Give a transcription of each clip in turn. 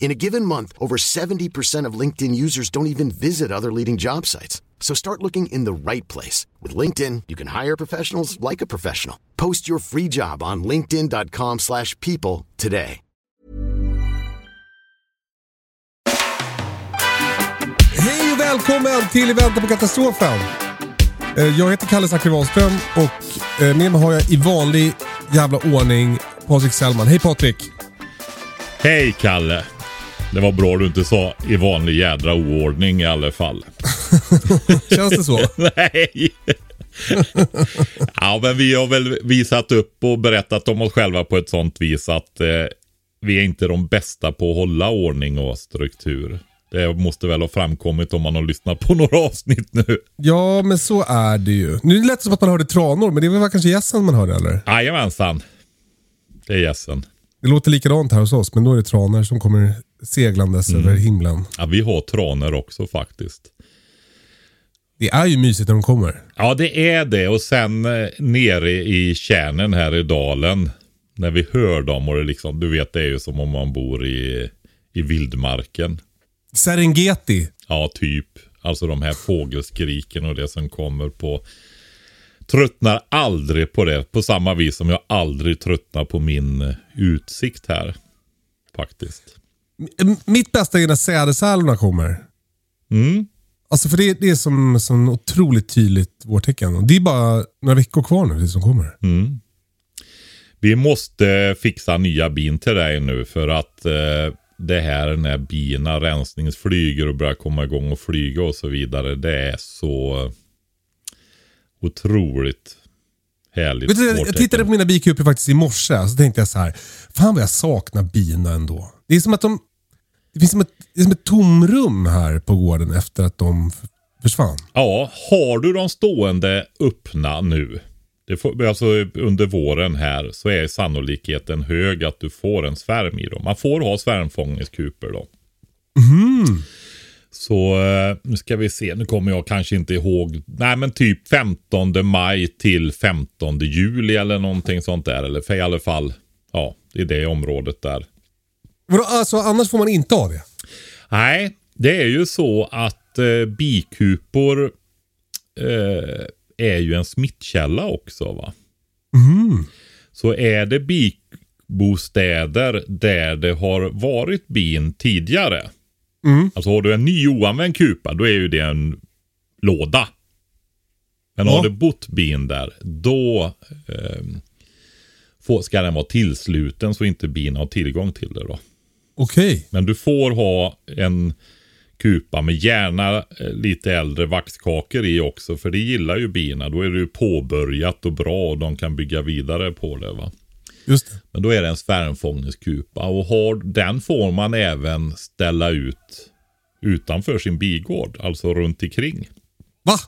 In a given month, over 70% of LinkedIn users don't even visit other leading job sites. So start looking in the right place. With LinkedIn, you can hire professionals like a professional. Post your free job on linkedin.com slash people today. Hej och välkommen till I väntan på katastrofen. Eh, Jag heter Kalle Zackari Wahlström och eh, med mig har jag i vanlig jävla ordning Patrik Sellman. Hej Patrik! Hej Kalle! Det var bra du inte sa i vanlig jädra oordning i alla fall. Känns det så? Nej! ja, men vi har väl visat upp och berättat om oss själva på ett sånt vis att eh, vi är inte de bästa på att hålla ordning och struktur. Det måste väl ha framkommit om man har lyssnat på några avsnitt nu. Ja, men så är det ju. Nu lät det som att man hörde tranor, men det var kanske gässen man hörde eller? Jajamensan. Det är gässen. Det låter likadant här hos oss, men då är det tranor som kommer seglandes över himlen. Ja, vi har tranor också faktiskt. Det är ju mysigt när de kommer. Ja, det är det. Och sen eh, nere i kärnen här i dalen. När vi hör dem och det liksom, du vet det är ju som om man bor i, i vildmarken. Serengeti. Ja, typ. Alltså de här fågelskriken och det som kommer på. Tröttnar aldrig på det. På samma vis som jag aldrig tröttnar på min eh, utsikt här. Faktiskt. Mitt bästa är när sädesärlorna kommer. Mm. Alltså för det, det är som, som otroligt tydligt vårtecken. Det är bara några veckor kvar nu tills de kommer. Mm. Vi måste fixa nya bin till dig nu för att eh, det här när bina rensningsflyger och börjar komma igång och flyga och så vidare. Det är så otroligt härligt. Vet du, jag tittade på mina bikupor faktiskt i morse, så tänkte jag så här. Fan vad jag saknar bina ändå. Det är som att de... Det finns som ett, det är som ett tomrum här på gården efter att de försvann. Ja, har du de stående öppna nu. Det får, alltså under våren här så är sannolikheten hög att du får en svärm i dem. Man får ha svärmfångningskuper då. Så eh, nu ska vi se, nu kommer jag kanske inte ihåg. Nej men typ 15 maj till 15 juli eller någonting sånt där. Eller för i alla fall, ja är det området där. Vadå, alltså, annars får man inte ha det? Nej, det är ju så att eh, bikupor eh, är ju en smittkälla också va. Så är det bikbostäder där det har varit bin tidigare. Alltså har du en ny oanvänd kupa då är ju det en låda. Men Ja. har det bott bin där då eh, ska den vara tillsluten så inte bin har tillgång till det då. Okej. Men du får ha en kupa med gärna eh, lite äldre vaxkakor i också. För det gillar ju bina. Då är det ju påbörjat och bra och de kan bygga vidare på det. va. Just det. Men då är det en svärmfångningskupa. Och har, den får man även ställa ut utanför sin bigård. Alltså runt omkring. Va?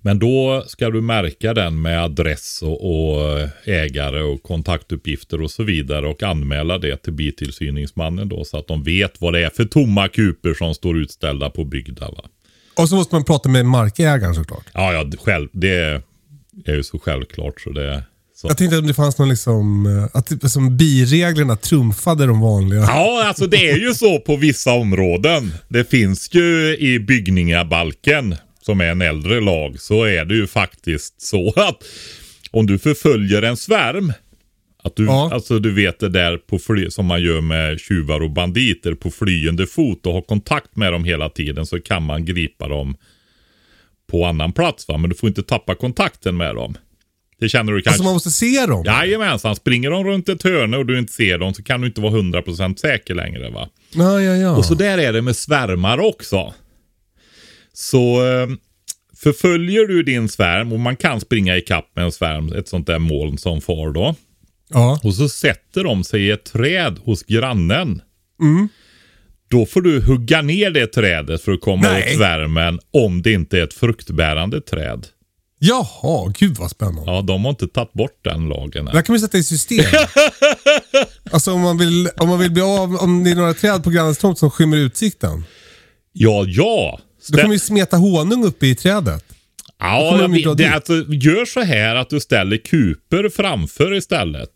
Men då ska du märka den med adress och, och ägare och kontaktuppgifter och så vidare och anmäla det till bitillsyningsmannen då så att de vet vad det är för tomma kuper som står utställda på byggda. Va? Och så måste man prata med markägaren såklart. Ja, ja, själv, det är ju så självklart så det så. Jag tänkte att det fanns någon liksom, eh, att det- som bireglerna trumfade de vanliga. Ja, alltså det är ju så på vissa områden. Det finns ju i byggningabalken, som är en äldre lag, så är det ju faktiskt så att om du förföljer en svärm, att du, Ja. alltså du vet det där på fly, som man gör med tjuvar och banditer på flyende fot och har kontakt med dem hela tiden så kan man gripa dem på annan plats. Va? Men du får inte tappa kontakten med dem. Det känner du kanske. Alltså man måste se dem? Jajamensan, springer de runt ett hörne och du inte ser dem så kan du inte vara 100% säker längre va. Ja, ja, ja. Och så där är det med svärmar också. Så eh, förföljer du din svärm och man kan springa i kapp med en svärm, ett sånt där moln som far då. ja. Och så sätter de sig i ett träd hos grannen. Då får du hugga ner det trädet för att komma Nej. åt svärmen om det inte är ett fruktbärande träd. Jaha, gud vad spännande. Ja, de har inte tagit bort den lagen än. här kan vi sätta i system. alltså om man, vill, om man vill bli av, om det är några träd på grannens tomt som skymmer utsikten. Ja, ja. Då kan vi smeta honung uppe i trädet. Ja, kommer jag de det, dit. alltså, gör så här att du ställer kuper framför istället.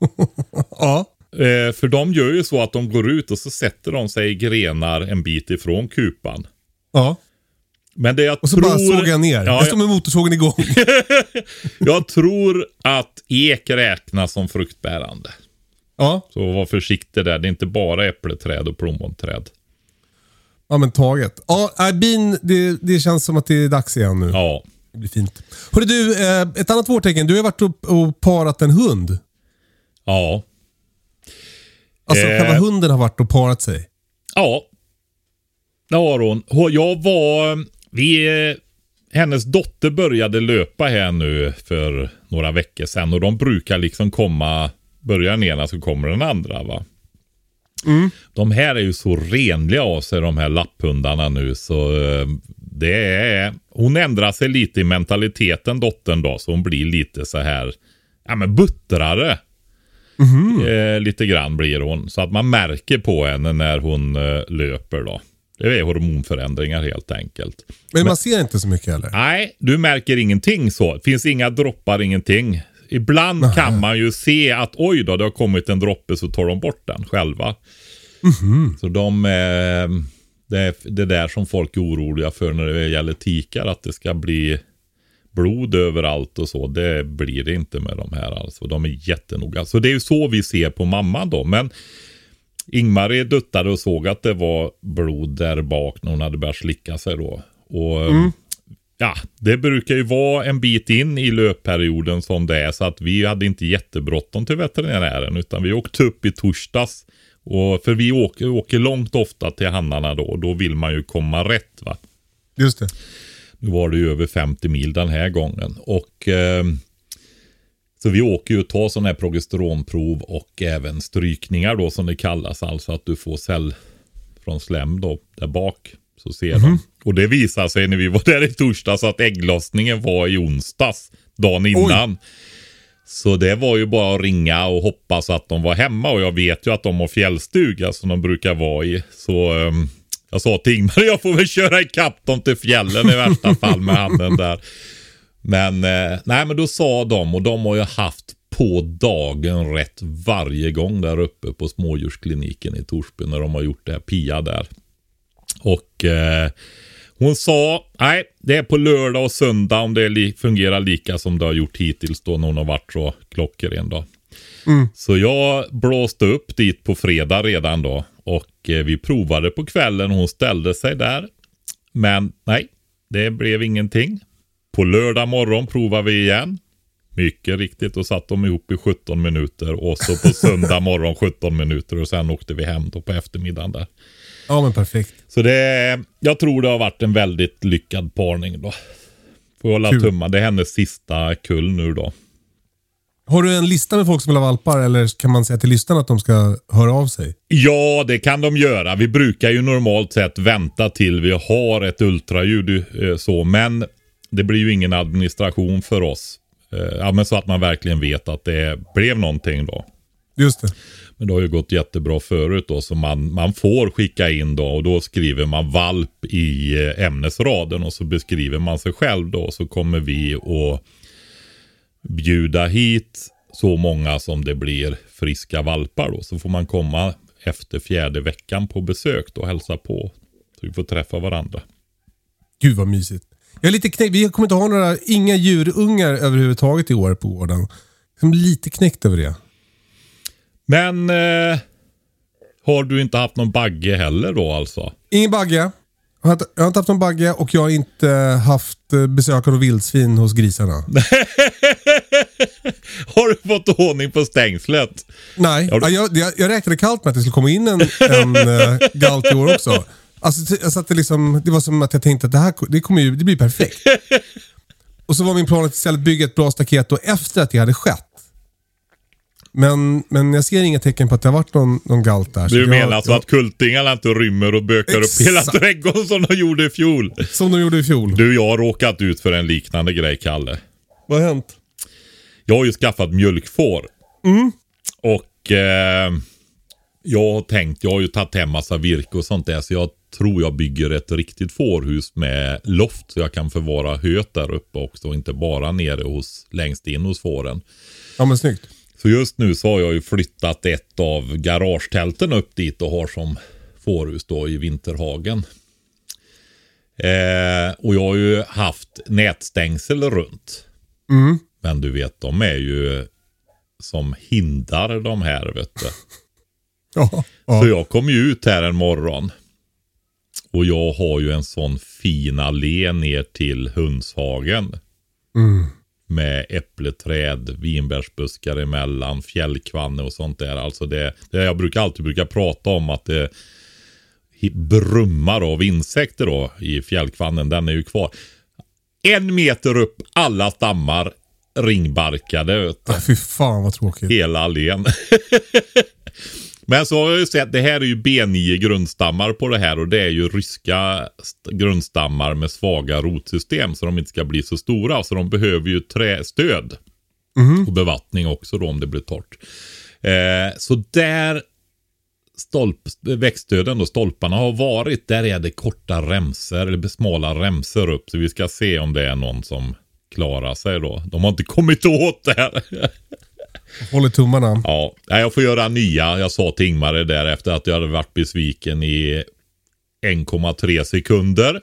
Ja. Eh, för de gör ju så att de går ut och så sätter de sig i grenar en bit ifrån kupan. Ja. Men det jag Och så tror... bara sågar jag ner. Ja, jag står med motorsågen igång. jag tror att ek räknas som fruktbärande. ja. Så var försiktig där. Det är inte bara äppleträd och plommonträd. ja, men taget. Ja, äh, bin, det, det känns som att det är dags igen nu. Ja. Det blir fint. Hörru du, eh, ett annat vårtecken. Du har varit och, och parat en hund. Ja. Alltså Eh. själva hunden har varit och parat sig. Ja. Det har. Hon- Jag var... Vi, eh, hennes dotter började löpa här nu för några veckor sedan och de brukar liksom komma... Börjar den ena så kommer den andra va. De här är ju så renliga av sig de här lapphundarna nu så eh, det är... Hon ändrar sig lite i mentaliteten dottern då så hon blir lite så här... Ja men buttrare. Eh, lite grann blir hon. Så att man märker på henne när hon eh, löper då. Det är hormonförändringar helt enkelt. Men, man ser inte så mycket heller. Nej, du märker ingenting så. Det finns inga droppar, ingenting. Ibland kan man ju se att oj då, det har kommit en droppe så tar de bort den själva. Så de, eh, det är det där som folk är oroliga för när det gäller tikar, att det ska bli blod överallt och så. Det blir det inte med de här alltså. De är jättenoga. Så det är ju så vi ser på mamman då. Men Ingmarie duttade och såg att det var blod där bak när hon hade börjat slicka sig då. Och ja, det brukar ju vara en bit in i löpperioden som det är. Så att vi hade inte jättebråttom till veterinären utan vi åkte upp i torsdags. Och, för vi åker, åker långt ofta till hannarna då och då vill man ju komma rätt va. Just det. Nu var det ju över 50 mil den här gången. Och eh, Så vi åker ju och tar sådana här progesteronprov och även strykningar då som det kallas. Alltså att du får cell från slem då där bak. Så ser de. Och det visar sig när vi var där i torsdags att ägglossningen var i onsdags. Dagen innan. Så det var ju bara att ringa och hoppas att de var hemma. Och jag vet ju att de har fjällstuga som de brukar vara i. Så um, jag sa till Ingmar, jag får väl köra ikapp dem till fjällen i värsta fall med handen där. Men eh, nej, men då sa de och de har ju haft på dagen rätt varje gång där uppe på smådjurskliniken i Torsby när de har gjort det här Pia där. Och eh, hon sa, nej, det är på lördag och söndag om det li fungerar lika som det har gjort hittills då när hon har varit så klockren då. Så jag blåste upp dit på fredag redan då och eh, vi provade på kvällen. Hon ställde sig där. Men nej, det blev ingenting. På lördag morgon provade vi igen. Mycket riktigt, då satt de ihop i 17 minuter och så på söndag morgon 17 minuter och sen åkte vi hem då på eftermiddagen där. Ja, men perfekt. Så det, jag tror det har varit en väldigt lyckad parning då. Får hålla Kul. tummarna. Det är hennes sista kull nu då. Har du en lista med folk som vill ha valpar eller kan man säga till lyssnarna att de ska höra av sig? Ja, det kan de göra. Vi brukar ju normalt sett vänta till vi har ett ultraljud eh, så, men det blir ju ingen administration för oss. Eh, Ja, men så att man verkligen vet att det blev någonting då. Just det. Men det har ju gått jättebra förut då, så man, man får skicka in då och då skriver man valp i eh, ämnesraden och så beskriver man sig själv då. Så kommer vi att bjuda hit så många som det blir friska valpar då. Så får man komma efter fjärde veckan på besök då och hälsa på. Så vi får träffa varandra. Gud vad mysigt. Jag är lite knäckt. Vi kommer inte ha några, inga djurungar överhuvudtaget i år på gården. Jag är lite knäckt över det. Men eh, har du inte haft någon bagge heller då alltså? Ingen bagge. Jag har, inte, jag har inte haft någon bagge och jag har inte haft eh, besök av vildsvin hos grisarna. Har du fått ordning på stängslet? Nej, du- ja, jag, jag, jag räknade kallt med att det skulle komma in en, en uh, galt i år också. Alltså, att det, liksom, det var som att jag tänkte att det här det kommer ju, det blir perfekt. Och så var min plan att istället bygga ett bra staket då efter att det hade skett. Men, men jag ser inga tecken på att det har varit någon, någon galt där. Du jag- menar alltså jag- att kultingarna inte rymmer och bökar upp hela Exakt. trädgården som de gjorde i fjol? Som de gjorde i fjol. Du, jag har råkat ut för en liknande grej, Kalle. Vad har hänt? Jag har ju skaffat mjölkfår. Och eh, jag har tänkt, jag har ju tagit hem massa virke och sånt där. Så jag tror jag bygger ett riktigt fårhus med loft. Så jag kan förvara höet där uppe också. Och inte bara nere hos, längst in hos fåren. Ja men snyggt. Så just nu så har jag ju flyttat ett av garagetälten upp dit och har som fårhus då i Vinterhagen. Eh, och jag har ju haft nätstängsel runt. Men du vet, de är ju som hindar de här vet du. Ja, ja. Så jag kom ju ut här en morgon. Och jag har ju en sån fin allé ner till Hönshagen. Med äppleträd, vinbärsbuskar emellan, fjällkvanne och sånt där. Alltså det, det jag brukar alltid brukar prata om att det brummar av insekter då i fjällkvannen. Den är ju kvar. En meter upp, alla stammar ringbarkade. Vet du Ah, Fy fan vad tråkigt. hela allén. Men så har jag ju sett, det här är ju B9 grundstammar på det här och det är ju ryska st- grundstammar med svaga rotsystem så de inte ska bli så stora. Så de behöver ju trästöd. Och bevattning också då om det blir torrt. Eh, så där stolp, växtstöden och stolparna har varit, där är det korta remsor, eller smala remsor upp. Så vi ska se om det är någon som klarar sig då. De har inte kommit åt det här. Håller tummarna. Ja, jag får göra nya. Jag sa till Ingmar där efter att jag hade varit besviken i 1,3 sekunder.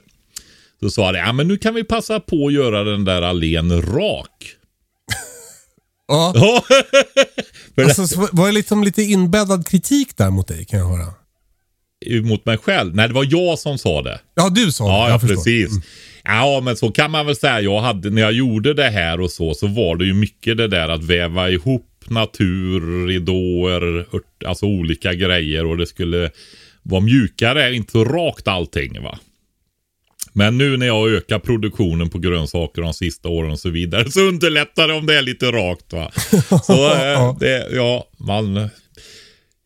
Så sa det, ja men nu kan vi passa på att göra den där allén rak. Ja. Ja, Alltså, så var det liksom lite inbäddad kritik där mot dig kan jag höra? mot mig själv. Nej, det var jag som sa det. Ja, du sa det. Ja, jag precis. Ja, men så kan man väl säga. Jag hade, när jag gjorde det här och så, så var det ju mycket det där att väva ihop natur, ridåer, alltså olika grejer och det skulle vara mjukare, inte så rakt allting va. Men nu när jag ökar produktionen på grönsaker de sista åren och så vidare så underlättar det om det är lite rakt va. Så eh, det, ja, man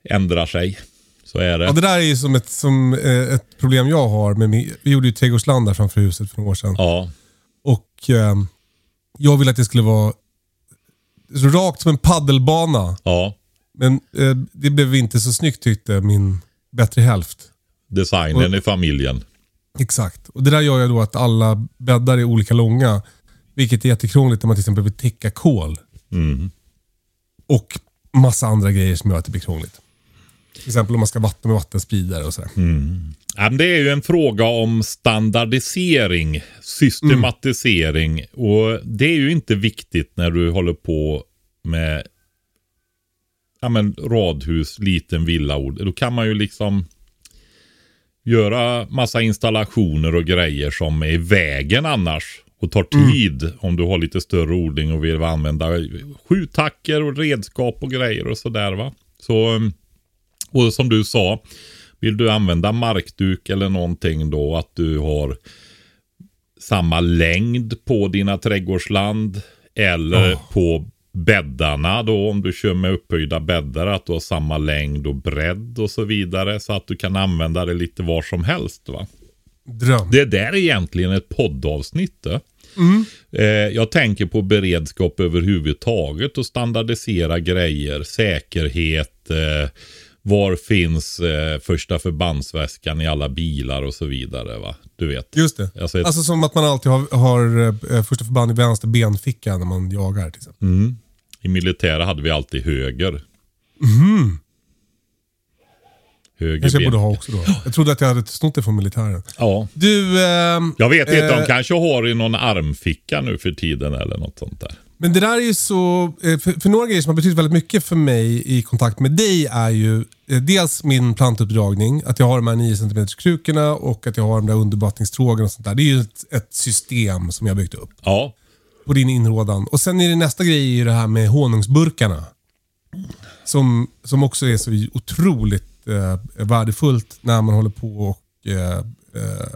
ändrar sig. Så är det. Ja, det där är ju som ett, som, eh, ett problem jag har. Med min, vi gjorde ju trädgårdsland där framför huset för några år sedan. Ja. Och eh, jag ville att det skulle vara rakt som en paddelbana. Ja. Men eh, det blev inte så snyggt tyckte min bättre hälft. Designen i familjen. Exakt. Och det där gör ju då att alla bäddar är olika långa. Vilket är jättekrångligt när man till exempel vill täcka kol. Och massa andra grejer som gör att det blir krångligt. Till exempel om man ska vattna med vattenspridare och sådär. Ja, men det är ju en fråga om standardisering, systematisering. Och det är ju inte viktigt när du håller på med ja, men radhus, liten villa. Då kan man ju liksom göra massa installationer och grejer som är i vägen annars. Och tar tid om du har lite större odling och vill använda skjutackor och redskap och grejer och sådär va. Så, och som du sa, vill du använda markduk eller någonting då att du har samma längd på dina trädgårdsland eller på bäddarna då om du kör med upphöjda bäddar att du har samma längd och bredd och så vidare så att du kan använda det lite var som helst va. Dröm. Det där är egentligen ett poddavsnitt. det. Eh, jag tänker på beredskap överhuvudtaget och standardisera grejer, säkerhet, eh, var finns eh, första förbandsväskan i alla bilar och så vidare. va. Du vet. Just det. Alltså ett- Alltså som att man alltid har, har eh, första förband i vänster benficka när man jagar. Till exempel. I militära hade vi alltid höger. Höger Kanske jag ben. borde ha också då. Jag trodde att jag hade snott det från militären. Ja. Du, ehm, Jag vet inte, de Eh. kanske har i någon armficka nu för tiden eller något sånt där. Men det där är ju så... eh, För, för några grejer som har betytt väldigt mycket för mig i kontakt med dig är ju eh, dels min plantuppdragning. Att jag har de här 9 cm krukorna och att jag har de där undervattningstrågen och sånt där. Det är ju ett, ett system som jag har byggt upp. Ja. på din inrådan. Och sen är det nästa grej ju det här med honungsburkarna. Som, som också är så otroligt eh, värdefullt när man håller på och eh, eh,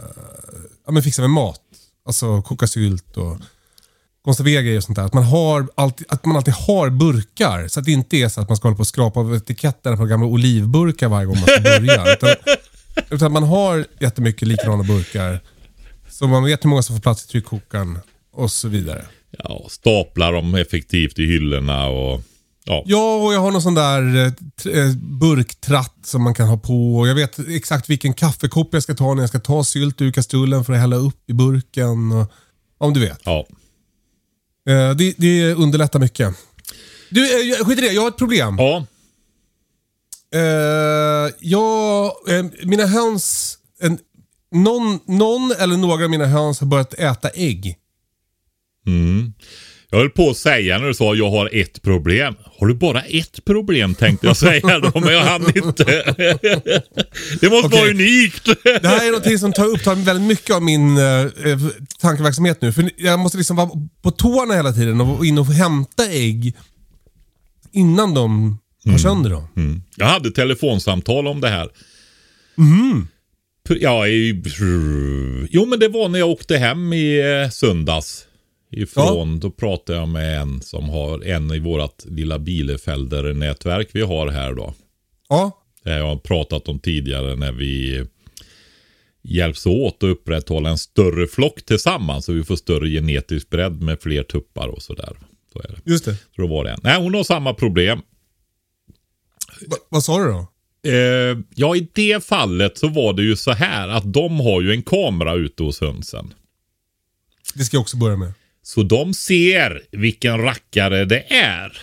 ja, men fixar med mat. Alltså koka sylt och konservera grejer och sånt där. Att man, har alltid, att man alltid har burkar. Så att det inte är så att man ska hålla på och skrapa av etiketterna på gamla olivburkar varje gång man ska börja. utan, utan man har jättemycket likadana burkar. Så man vet hur många som får plats i tryckkokaren och så vidare. Ja, staplar dem effektivt i hyllorna och ja. Ja, och jag har någon sån där eh, eh, burktratt som man kan ha på. Och jag vet exakt vilken kaffekopp jag ska ta när jag ska ta sylt ur kastrullen för att hälla upp i burken. Och, om du vet. ja. Eh, det, det underlättar mycket. Du, eh, skit i det. Jag har ett problem. Ja, Eh, jag, mina höns... En, någon, någon eller några av mina höns har börjat äta ägg. Jag höll på att säga när du sa jag har ett problem. Har du bara ett problem tänkte jag säga då, men jag hann inte. Det måste vara Okej. unikt. Det här är någonting som tar upptar väldigt mycket av min eh, eh, tankeverksamhet nu. För jag måste liksom vara på tårna hela tiden och vara inne och hämta ägg innan de har sönder dem. Mm. Jag hade telefonsamtal om det här. Pr- Ja, i, jo men det var när jag åkte hem i eh, söndags. Ifrån, då pratade jag med en som har en i vårat lilla Bielefelder-nätverk vi har här då. Ja, Det har jag pratat om tidigare när vi hjälps åt att upprätthålla en större flock tillsammans. Så vi får större genetisk bredd med fler tuppar och sådär. Så är det. just det. Så då var det en. Nej, hon har samma problem. Va, vad sa du då? Eh, ja, i det fallet så var det ju så här att de har ju en kamera ute hos hönsen. Det ska jag också börja med. Så de ser vilken rackare det är.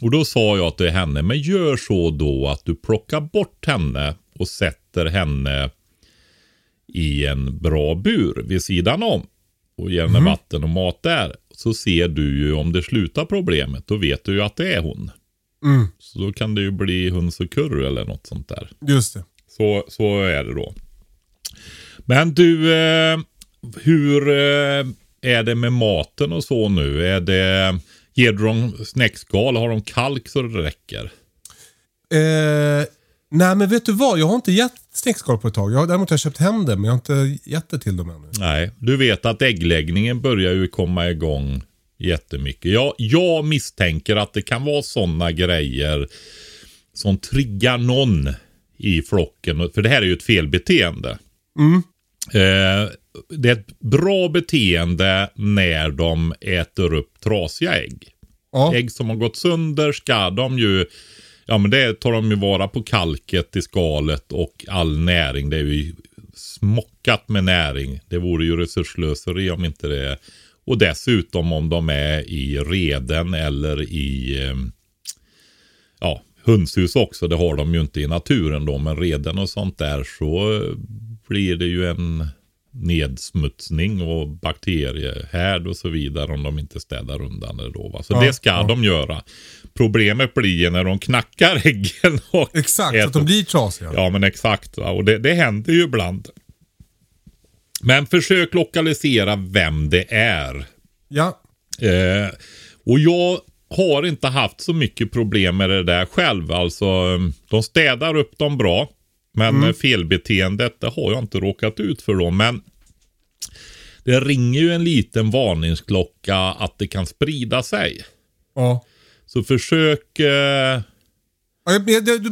Och då sa jag till henne, men gör så då att du plockar bort henne och sätter henne i en bra bur vid sidan om. Och ger henne vatten och mat där. Så ser du ju om det slutar problemet. Då vet du ju att det är hon. Mm, Så då kan det ju bli höns och kurr eller något sånt där. just det. Så, så är det då. Men du, eh, hur eh, är det med maten och så nu? Är det, ger du dem snäckskal? Har de kalk så det räcker? Eh, nej, men vet du vad? Jag har inte gett snäckskal på ett tag. Jag har, däremot har jag köpt hem det, men jag har inte gett det till dem ännu. Nej, du vet att äggläggningen börjar ju komma igång jättemycket. Jag, jag misstänker att det kan vara sådana grejer som triggar någon i flocken. För det här är ju ett felbeteende. Eh, det är ett bra beteende när de äter upp trasiga ägg. Ja, Ägg som har gått sönder ska de ju, ja men det tar de ju vara på kalket i skalet och all näring. Det är ju smockat med näring. Det vore ju resurslöseri om inte det Och dessutom om de är i reden eller i eh, ja, hönshus också. Det har de ju inte i naturen då. Men reden och sånt där så blir det ju en nedsmutsning och bakteriehärd och så vidare om de inte städar undan det då. Va? Så Ja, det ska ja. de göra. Problemet blir ju när de knackar äggen och exakt. Äter att de blir trasiga. Ja, men exakt. Va? Och det, det händer ju ibland. Men försök lokalisera vem det är. Ja. Eh, och jag har inte haft så mycket problem med det där själv. Alltså, de städar upp dem bra. Men mm. felbeteendet, det har jag inte råkat ut för då. Men det ringer ju en liten varningsklocka att det kan sprida sig. ja. Så försök... Eh,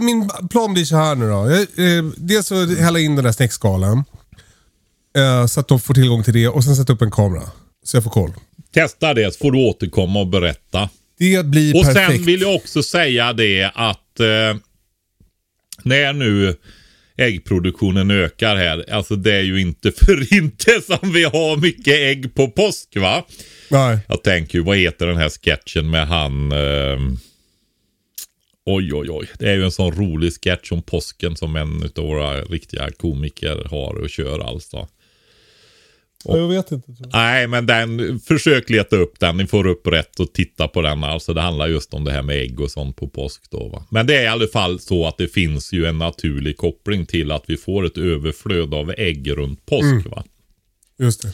Min plan blir så här nu då. Eh, dels så hälla in den där snäckskalen. Eh, så att de får tillgång till det och sen sätta upp en kamera. Så jag får koll. testa det så får du återkomma och berätta. Det blir Och perfekt. sen vill jag också säga det att eh, när nu äggproduktionen ökar här, alltså det är ju inte för inte som vi har mycket ägg på påsk va? Nej. Jag tänker ju, vad heter den här sketchen med han... Eh, oj, oj, oj. Det är ju en sån rolig sketch om påsken som en av våra riktiga komiker har och kör alltså. Jag vet inte. Jag. Nej, men den, försök leta upp den. Ni får upp rätt och titta på den. Alltså det handlar just om det här med ägg och sånt på påsk då va. Men det är i alla fall så att det finns ju en naturlig koppling till att vi får ett överflöd av ägg runt påsk va. Just det.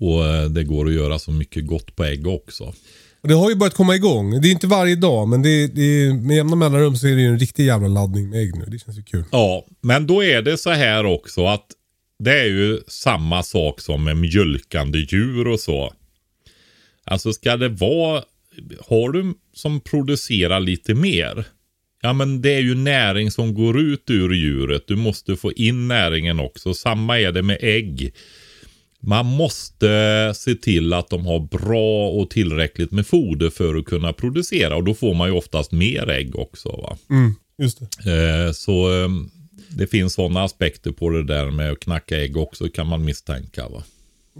Och eh, det går att göra så mycket gott på ägg också. Och det har ju börjat komma igång. Det är inte varje dag, men det är, det är, med jämna mellanrum så är det ju en riktig jävla laddning med ägg nu. Det känns ju kul. Ja, men då är det så här också att det är ju samma sak som med mjölkande djur och så. Alltså ska det vara, har du som producerar lite mer. Ja men det är ju näring som går ut ur djuret. Du måste få in näringen också. Samma är det med ägg. Man måste se till att de har bra och tillräckligt med foder för att kunna producera. Och då får man ju oftast mer ägg också. Va? Mm, just det. Eh, så eh, det finns sådana aspekter på det där med att knacka ägg också kan man misstänka. Va?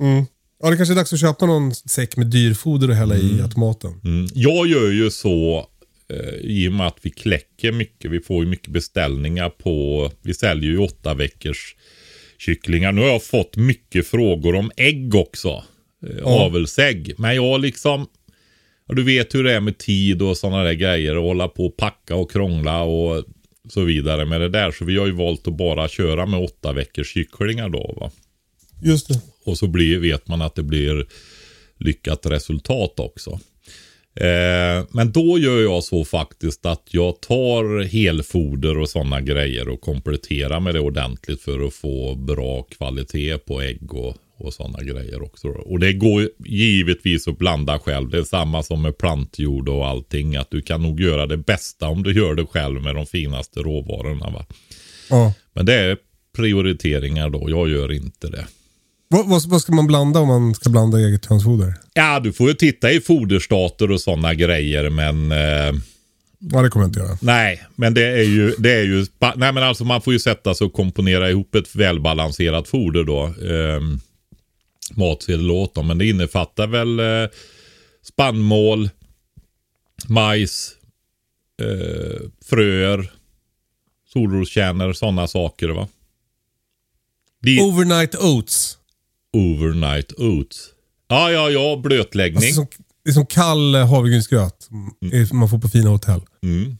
Mm. Ja, det kanske är dags att köpa någon säck med dyrfoder och hälla i automaten. Mm. Jag gör ju så eh, i och med att vi kläcker mycket. Vi får ju mycket beställningar på, vi säljer ju åtta veckors kycklingar. Nu har jag fått mycket frågor om ägg också. Eh, Ja. Avelsägg. Men jag liksom, du vet hur det är med tid och sådana där grejer. Och hålla på och packa och krångla och så vidare med det där. Så vi har ju valt att bara köra med åtta veckors kycklingar då va. Just det. Och så blir, vet man att det blir lyckat resultat också. Eh, men då gör jag så faktiskt att jag tar helfoder och sådana grejer och kompletterar med det ordentligt för att få bra kvalitet på ägg och, och sådana grejer också. Och det går givetvis att blanda själv. Det är samma som med plantjord och allting. Att du kan nog göra det bästa om du gör det själv med de finaste råvarorna. Va? Ja. Men det är prioriteringar då. Jag gör inte det. Vad, vad, vad ska man blanda om man ska blanda eget hönsfoder? Ja, du får ju titta i foderstater och sådana grejer, men eh, Ja, det kommer jag inte göra. nej, men det är ju, det är ju, nej men alltså man får ju sätta sig och komponera ihop ett välbalanserat foder då. Eh, matsedel åt dem, men det innefattar väl eh, spannmål, majs, eh, fröer, solroskärnor, sådana saker va. Di- Overnight oats. overnight oats. Ja, ja, ja, blötläggning. Alltså, som, det är som kall eh, havregrynsgröt. Mm. Man får på fina hotell. Mm.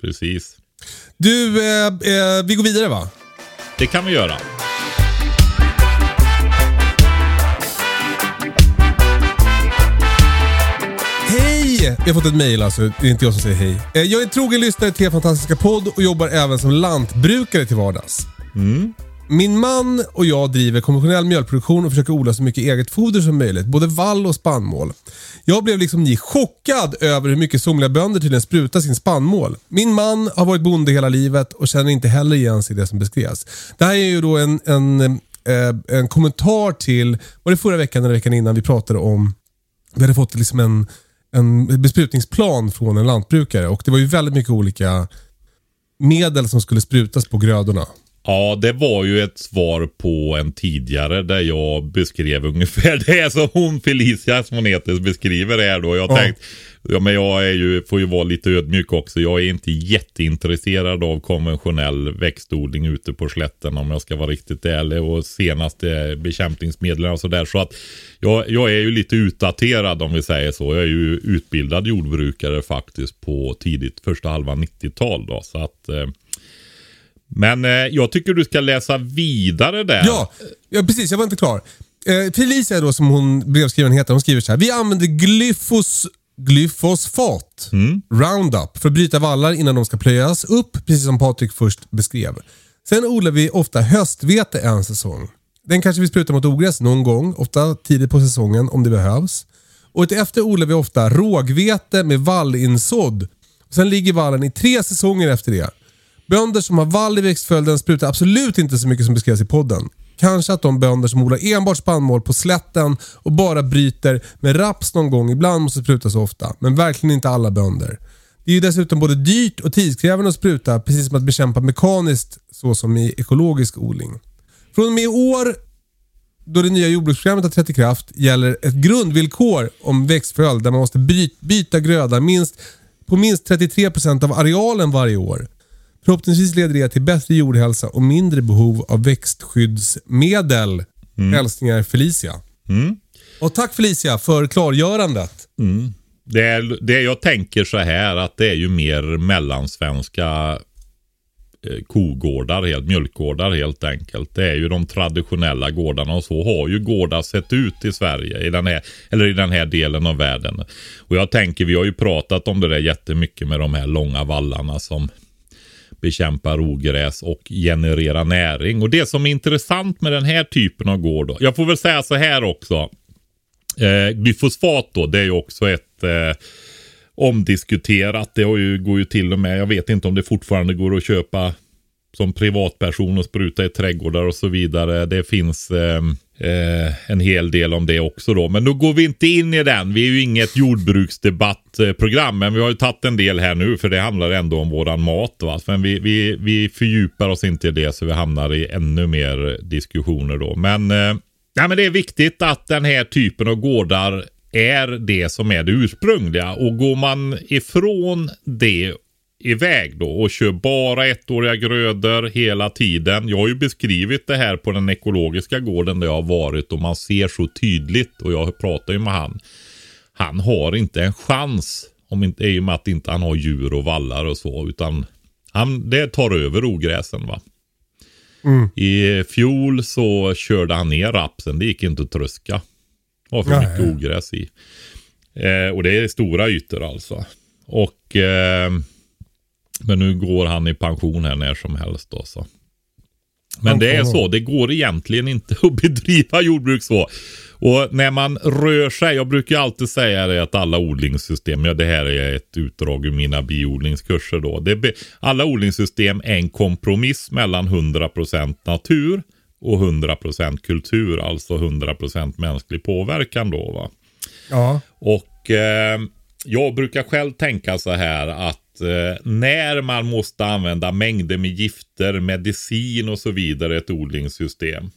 Precis. Du, eh, eh, vi går vidare va? Det kan vi göra. Hej! Vi har fått ett mail alltså. Det är inte jag som säger hej. Eh, Jag är trogen lyssnare till er fantastiska podd och jobbar även som lantbrukare till vardags. Min man och jag driver konventionell mjölkproduktion och försöker odla så mycket eget foder som möjligt, både vall och spannmål. Jag blev liksom ni chockad över hur mycket somliga bönder tydligen sprutar sin spannmål. Min man har varit bonde hela livet och känner inte heller igen sig i det som beskrevs. Det här är ju då en, en, eh, en kommentar till, var det förra veckan eller veckan innan vi pratade om, vi hade fått liksom en, en besprutningsplan från en lantbrukare och det var ju väldigt mycket olika medel som skulle sprutas på grödorna. Ja, det var ju ett svar på en tidigare där jag beskrev ungefär det som hon Felicia, som hon heter, beskriver här då. Jag Ja. tänkt, ja men jag är ju, får ju vara lite ödmjuk också. Jag är inte jätteintresserad av konventionell växtodling ute på slätten om jag ska vara riktigt ärlig. Och senaste bekämpningsmedlen och sådär. Så att jag, jag är ju lite utdaterad om vi säger så. Jag är ju utbildad jordbrukare faktiskt på tidigt första halva 90-tal då. Så att eh, men eh, jag tycker du ska läsa vidare där. Ja, ja precis. Jag var inte klar. Eh, Felicia då, som hon brevskrivaren heter, hon skriver så här. Vi använder glyfos, glyfosfat, Roundup, för att bryta vallar innan de ska plöjas upp, precis som Patrik först beskrev. Sen odlar vi ofta höstvete en säsong. Den kanske vi sprutar mot ogräs någon gång, ofta tidigt på säsongen om det behövs. Och efter odlar vi ofta rågvete med vallinsådd. Sen ligger vallen i tre säsonger efter det. Bönder som har vall i växtföljden sprutar absolut inte så mycket som beskrevs i podden. Kanske att de bönder som odlar enbart spannmål på slätten och bara bryter med raps någon gång ibland måste spruta så ofta. Men verkligen inte alla bönder. Det är ju dessutom både dyrt och tidskrävande att spruta, precis som att bekämpa mekaniskt så som i ekologisk odling. Från och med i år då det nya jordbruksprogrammet har trätt i kraft gäller ett grundvillkor om växtföljd där man måste byta gröda minst, på minst 33% av arealen varje år. Förhoppningsvis leder det till bättre jordhälsa och mindre behov av växtskyddsmedel. Hälsningar Felicia. Mm. Och tack Felicia för klargörandet. Det, är, det jag tänker så här att det är ju mer mellansvenska eh, kogårdar, helt, mjölkgårdar helt enkelt. Det är ju de traditionella gårdarna och så har ju gårdar sett ut i Sverige, i den här, eller i den här delen av världen. Och jag tänker, vi har ju pratat om det där jättemycket med de här långa vallarna som bekämpar ogräs och genererar näring. Och det som är intressant med den här typen av gård, då, jag får väl säga så här också. Eh, glyfosfat då, det är ju också ett eh, omdiskuterat. Det ju, går ju till och med, jag vet inte om det fortfarande går att köpa som privatperson och spruta i trädgårdar och så vidare. Det finns eh, eh, en hel del om det också då. Men då går vi inte in i den. Vi är ju inget jordbruksdebattprogram, men vi har ju tagit en del här nu för det handlar ändå om våran mat. Va? Men vi, vi, vi fördjupar oss inte i det så vi hamnar i ännu mer diskussioner då. Men, eh, ja, men det är viktigt att den här typen av gårdar är det som är det ursprungliga. Och går man ifrån det iväg då och kör bara ettåriga grödor hela tiden. Jag har ju beskrivit det här på den ekologiska gården där jag har varit och man ser så tydligt och jag pratar ju med han. Han har inte en chans om inte, i och med att inte han har djur och vallar och så utan han, det tar över ogräsen va. Mm. I fjol så körde han ner rapsen. Det gick inte att tröska. Det var för Nej. mycket ogräs i. Eh, och det är stora ytor alltså. Och eh, men nu går han i pension här när som helst då så. Men det är så, det går egentligen inte att bedriva jordbruk så. Och när man rör sig, jag brukar alltid säga det att alla odlingssystem, ja det här är ett utdrag ur mina biodlingskurser då. Det, alla odlingssystem är en kompromiss mellan 100% natur och 100% kultur, alltså 100% mänsklig påverkan då va. Ja. Och eh, jag brukar själv tänka så här att eh, när man måste använda mängder med gifter, medicin och så vidare i ett odlingssystem.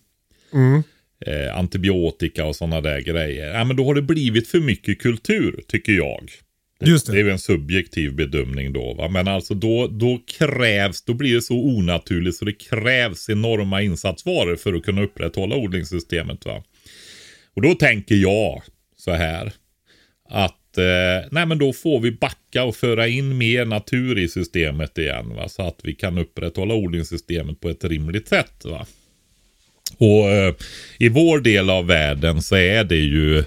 Mm. Eh, antibiotika och sådana där grejer. Ja, men då har det blivit för mycket kultur, tycker jag. Just det. det är ju en subjektiv bedömning då. Va? Men alltså då, då krävs, då blir det så onaturligt så det krävs enorma insatsvaror för att kunna upprätthålla odlingssystemet. Va? Och då tänker jag så här. Att eh, nej men då får vi backa och föra in mer natur i systemet igen. Va? Så att vi kan upprätthålla odlingssystemet på ett rimligt sätt. Va? Och eh, i vår del av världen så är det ju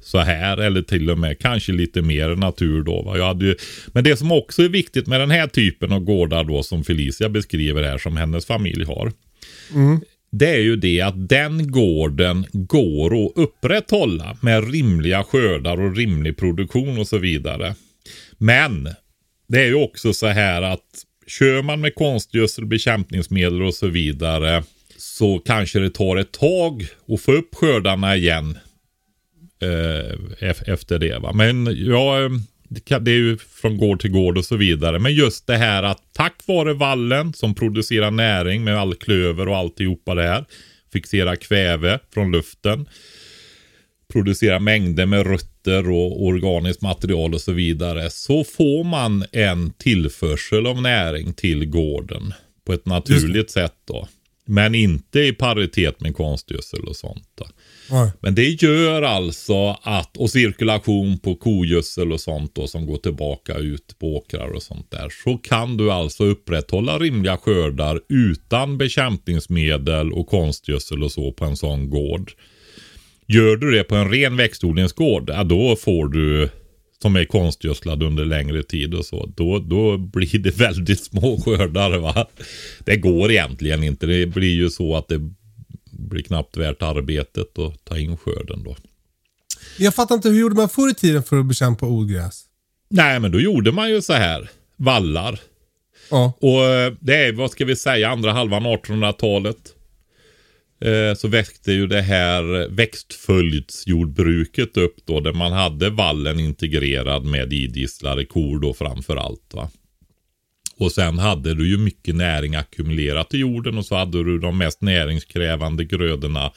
så här eller till och med kanske lite mer natur då. Va? Jag hade ju, men det som också är viktigt med den här typen av gårdar då som Felicia beskriver här som hennes familj har. Mm det är ju det att den gården går att upprätthålla med rimliga skördar och rimlig produktion och så vidare. Men det är ju också så här att kör man med konstgödsel, bekämpningsmedel och så vidare så kanske det tar ett tag att få upp skördarna igen eh, efter det. Va? Men jag det är ju från gård till gård och så vidare. Men just det här att tack vare vallen som producerar näring med all klöver och alltihopa det här. Fixerar kväve från luften. Producerar mängder med rötter och organiskt material och så vidare. Så får man en tillförsel av näring till gården. På ett naturligt sätt då. Men inte i paritet med konstgödsel och sånt. Nej. Men det gör alltså att, och cirkulation på kogödsel och sånt då som går tillbaka ut på åkrar och sånt där. Så kan du alltså upprätthålla rimliga skördar utan bekämpningsmedel och konstgödsel och så på en sån gård. Gör du det på en ren växtodlingsgård, ja, då får du som är konstgödslad under längre tid och så. Då, då blir det väldigt små skördar. Va? Det går egentligen inte. Det blir ju så att det blir knappt värt arbetet att ta in skörden då. Jag fattar inte, hur gjorde man förr i tiden för att bekämpa ogräs? Nej, men då gjorde man ju så här. Vallar. Ja. Och eh, det är, vad ska vi säga, andra halvan 1800-talet. Eh, så växte ju det här växtföljdsjordbruket upp då. Där man hade vallen integrerad med idisslade kor då framför allt. Va? Och sen hade du ju mycket näring ackumulerat i jorden och så hade du de mest näringskrävande grödorna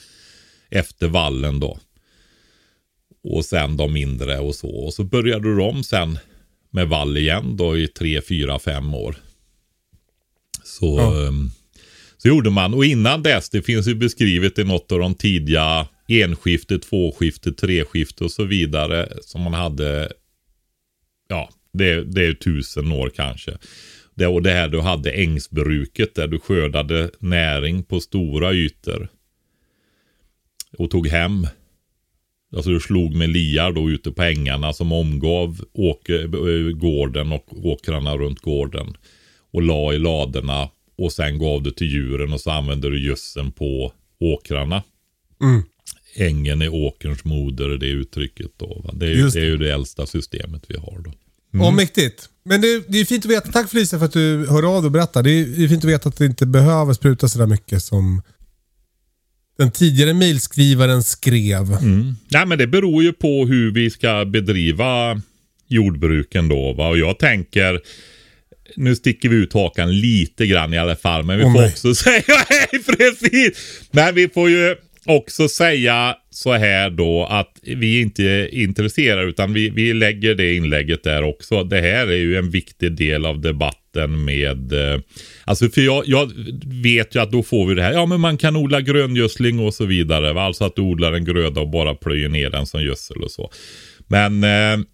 efter vallen då. Och sen de mindre och så. Och så började du om sen med vall igen då i tre, fyra, fem år. Så, ja. um, det gjorde man. Och innan dess, det finns ju beskrivet i något av de tidiga enskifte, tvåskifte, treskifte och så vidare. Som man hade, ja, det, det är tusen år kanske. Det och det här du hade ängsbruket där du skördade näring på stora ytor. Och tog hem. Alltså du slog med liar då ute på ängarna som omgav åker, eh, gården och åkrarna runt gården. Och la i ladorna och sen gav du till djuren och så använde du gödseln på åkrarna. Mm. Ängen är åkerns moder, det uttrycket då. Va? Det, är, ju- det är ju det äldsta systemet vi har då. Ja, mäktigt. Men det, det är fint att veta. Tack Felicia för att du hör av dig och berättar. Det är, det är fint att veta att det inte behöver spruta så där mycket som den tidigare mejlskrivaren skrev. Mm. Nej men det beror ju på hur vi ska bedriva jordbruken då. Va? Och jag tänker, nu sticker vi ut hakan lite grann i alla fall. Men vi Åh, får nej. också säga, nej precis. Men vi får ju också säga så här då att vi inte är intresserade utan vi, vi lägger det inlägget där också. Det här är ju en viktig del av debatten med eh, Alltså för jag, jag vet ju att då får vi det här, ja men man kan odla gröngödsling och så vidare. Va? Alltså att du odlar en gröda och bara plöjer ner den som gödsel och så. Men eh,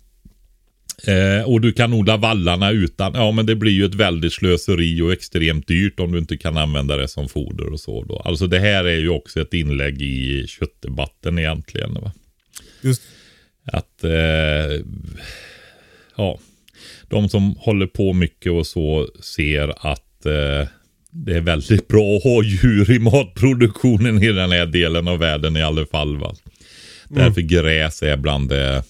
Eh, och du kan odla vallarna utan, ja men det blir ju ett väldigt slöseri och extremt dyrt om du inte kan använda det som foder och så då. Alltså det här är ju också ett inlägg i köttdebatten egentligen. Va? Just Att, eh, ja, de som håller på mycket och så ser att eh, det är väldigt bra att ha djur i matproduktionen i den här delen av världen i alla fall. Va? Därför gräs är bland det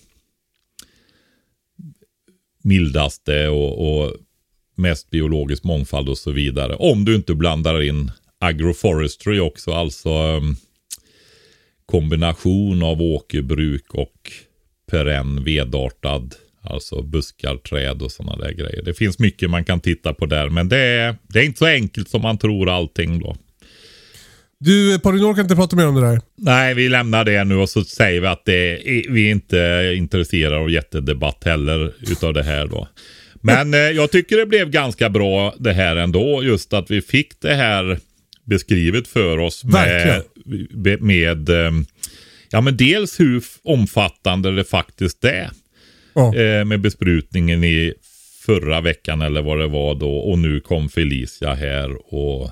mildaste och, och mest biologisk mångfald och så vidare. Om du inte blandar in agroforestry också, alltså um, kombination av åkerbruk och perenn vedartad, alltså buskar, träd och sådana där grejer. Det finns mycket man kan titta på där, men det är, det är inte så enkelt som man tror allting då. Du, Parinor kan inte prata mer om det där. Nej, vi lämnar det nu och så säger vi att det är, vi är inte är intresserade av jättedebatt heller utav det här då. Men eh, jag tycker det blev ganska bra det här ändå. Just att vi fick det här beskrivet för oss med, med, med eh, ja men dels hur omfattande det faktiskt är Ja. eh, med besprutningen i förra veckan eller vad det var då och nu kom Felicia här och.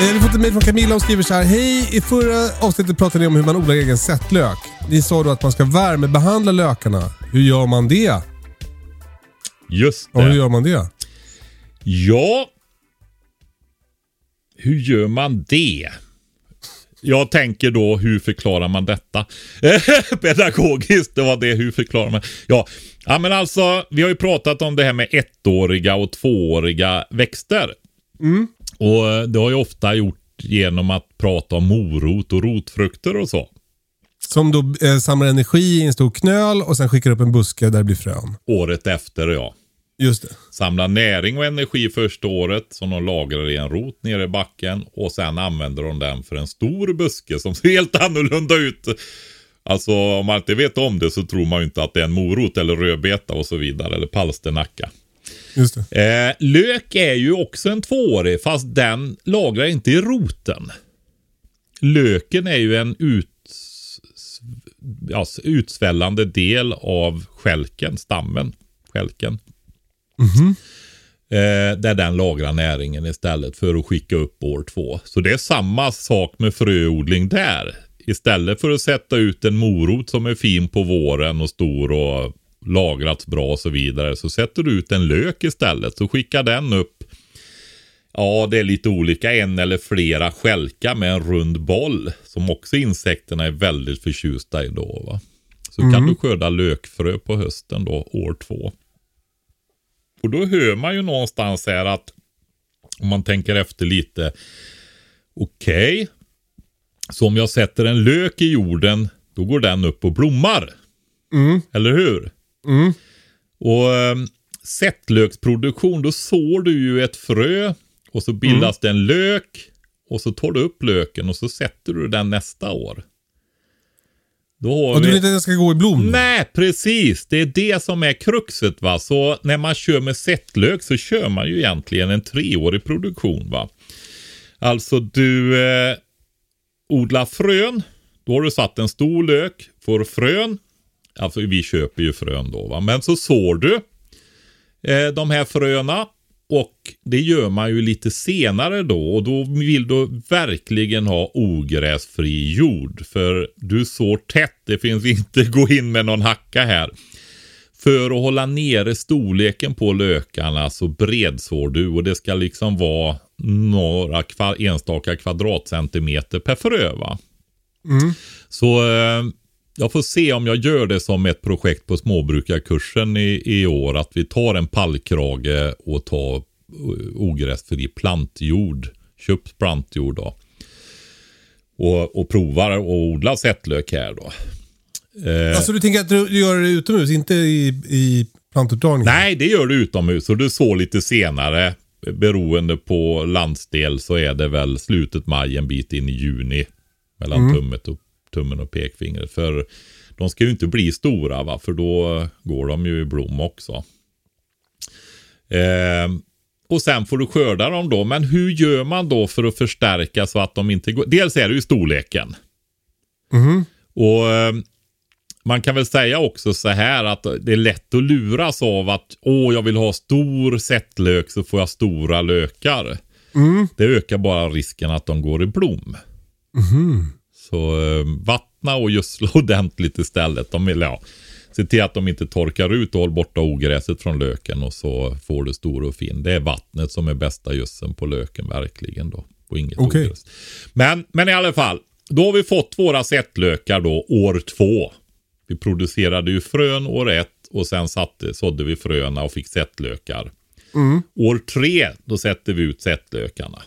Vi har fått ett mejl från Camilla och skriver så här. Hej! I förra avsnittet pratade ni om hur man odlar egen sättlök. Ni sa då att man ska värmebehandla lökarna. Hur gör man det? just Och hur det. gör man det? Ja, hur gör man det? Jag tänker då, hur förklarar man detta? Pedagogiskt, det var det, hur förklarar man? Ja. ja, men alltså, vi har ju pratat om det här med ettåriga och tvååriga växter. Och det har ju ofta gjort genom att prata om morot och rotfrukter och så. Som då eh, samlar energi i en stor knöl och sen skickar upp en buske där det blir frön. Året efter, ja. Just det. Samlar näring och energi första året som de lagrar i en rot nere i backen. Och sen använder de den för en stor buske som ser helt annorlunda ut. Alltså om man inte vet om det så tror man ju inte att det är en morot eller rödbeta och så vidare. Eller palsternacka. Just det. Eh, lök är ju också en tvåårig fast den lagrar inte i roten. Löken är ju en ut, alltså, utsvällande del av skälken, stammen. Skälken. Eh, där den lagrar näringen istället för att skicka upp år två. Så det är samma sak med fröodling där. Istället för att sätta ut en morot som är fin på våren och stor och lagrats bra och så vidare. Så sätter du ut en lök istället. Så skickar den upp Ja, det är lite olika. En eller flera skälkar med en rund boll. Som också insekterna är väldigt förtjusta i då. Va? Så kan du skörda lökfrö på hösten då, år två. Och då hör man ju någonstans här att om man tänker efter lite. Okej. Så om jag sätter en lök i jorden, då går den upp och blommar. Eller hur? Och eh, sättlöksproduktion, då sår du ju ett frö och så bildas det en lök. Och så tar du upp löken och så sätter du den nästa år. Då Och du vi... vill inte att den ska gå i blom? Nej, precis. Det är det som är kruxet va. Så när man kör med sättlök så kör man ju egentligen en treårig produktion va. Alltså du eh, odlar frön. Då har du satt en stor lök, får frön. Alltså vi köper ju frön då va. Men så sår du eh, de här fröna. Och det gör man ju lite senare då. Och då vill du verkligen ha ogräsfri jord. För du sår tätt. Det finns inte gå in med någon hacka här. För att hålla nere storleken på lökarna så bredsår du. Och det ska liksom vara några enstaka kvadratcentimeter per frö va. Så eh, jag får se om jag gör det som ett projekt på småbrukarkursen i, i år. Att vi tar en pallkrage och tar eh, ogräsfri plantjord. Köpt plantjord då. Och, och provar att odla sättlök här då. Eh, Alltså du tänker att du gör det utomhus, inte i, i plantupptagningen? Nej, det gör du utomhus och du så lite senare. Beroende på landsdel så är det väl slutet maj, en bit in i juni. Mellan tummet och, tummen och pekfingret. För de ska ju inte bli stora va, för då går de ju i blom också. Eh, och sen får du skörda dem då. Men hur gör man då för att förstärka så att de inte går... Dels är det ju storleken. Och eh, man kan väl säga också så här att det är lätt att luras av att åh, jag vill ha stor sättlök så får jag stora lökar. Det ökar bara risken att de går i blom. Så eh, vattna och gödsla ordentligt istället. De vill, ja, se till att de inte torkar ut och håll borta ogräset från löken och så får du stor och fin. Det är vattnet som är bästa gödseln på löken verkligen då. Och inget Okej. ogräs. Men, men i alla fall, då har vi fått våra sättlökar då år två. Vi producerade ju frön år ett och sen satte, sådde vi fröna och fick sättlökar. År tre, då sätter vi ut sättlökarna.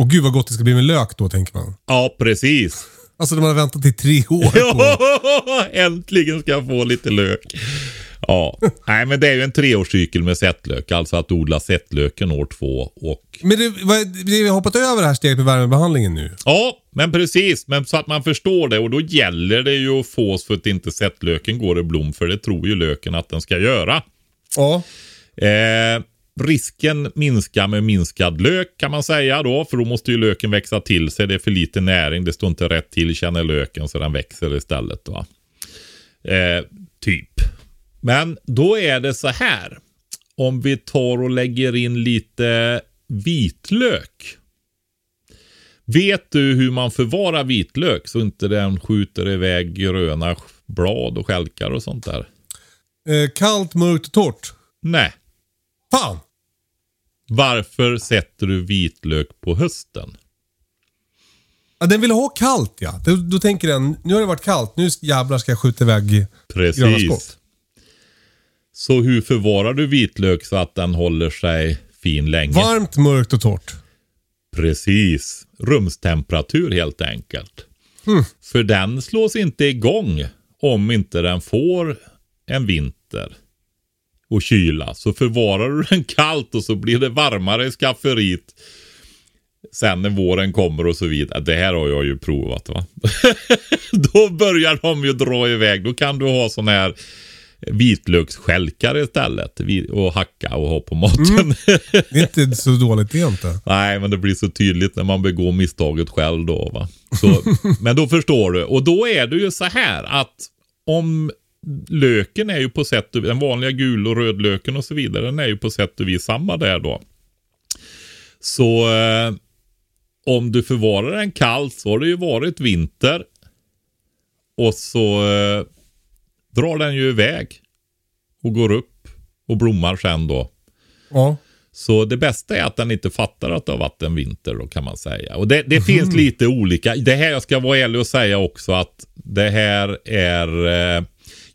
Och gud vad gott det ska bli med lök då, tänker man. Ja, precis. Alltså de har väntat i tre år på... Äntligen ska jag få lite lök. Ja, nej men det är ju en treårscykel med sättlök. Alltså att odla sättlöken år två och... Men det, vi har hoppat över det här steget med värmebehandlingen nu. Ja, men precis. Men så att man förstår det och då gäller det ju att få så att inte sättlöken går i blom. För det tror ju löken att den ska göra. Ja. Eh, risken minskar med minskad lök kan man säga då. För då måste ju löken växa till sig. Det är för lite näring. Det står inte rätt till känner löken så den växer istället. Va? Eh, typ. Men då är det så här. Om vi tar och lägger in lite vitlök. Vet du hur man förvarar vitlök så inte den skjuter iväg gröna blad och skälkar och sånt där? Eh, kallt, mörkt och torrt. Nej. Fan! Varför sätter du vitlök på hösten? Ja, den vill ha kallt ja. Då, då tänker den, nu har det varit kallt, nu jävlar ska jag skjuta iväg gröna skott. Precis. Så hur förvarar du vitlök så att den håller sig fin länge? Varmt, mörkt och torrt. Precis. Rumstemperatur helt enkelt. Hmm. För den slås inte igång om inte den får en vinter. Och kyla. Så förvarar du den kallt och så blir det varmare i skafferiet. Sen när våren kommer och så vidare. Det här har jag ju provat va. Då börjar de ju dra iväg. Då kan du ha sån här vitlöksskälkar istället. Och hacka och ha på maten. Mm. Det är inte så dåligt det inte. Nej, men det blir så tydligt när man begår misstaget själv då. Va? Så, men då förstår du. Och då är det ju så här att om löken är ju på sätt och den vanliga gul och rödlöken och så vidare, den är ju på sätt och vis samma där då. Så eh, om du förvarar den kallt så har det ju varit vinter. Och så eh, drar den ju iväg och går upp och blommar sen då. Ja. Så det bästa är att den inte fattar att det har varit en vinter då kan man säga. Och det, det mm. finns lite olika. Det här jag ska vara ärlig och säga också att det här är eh,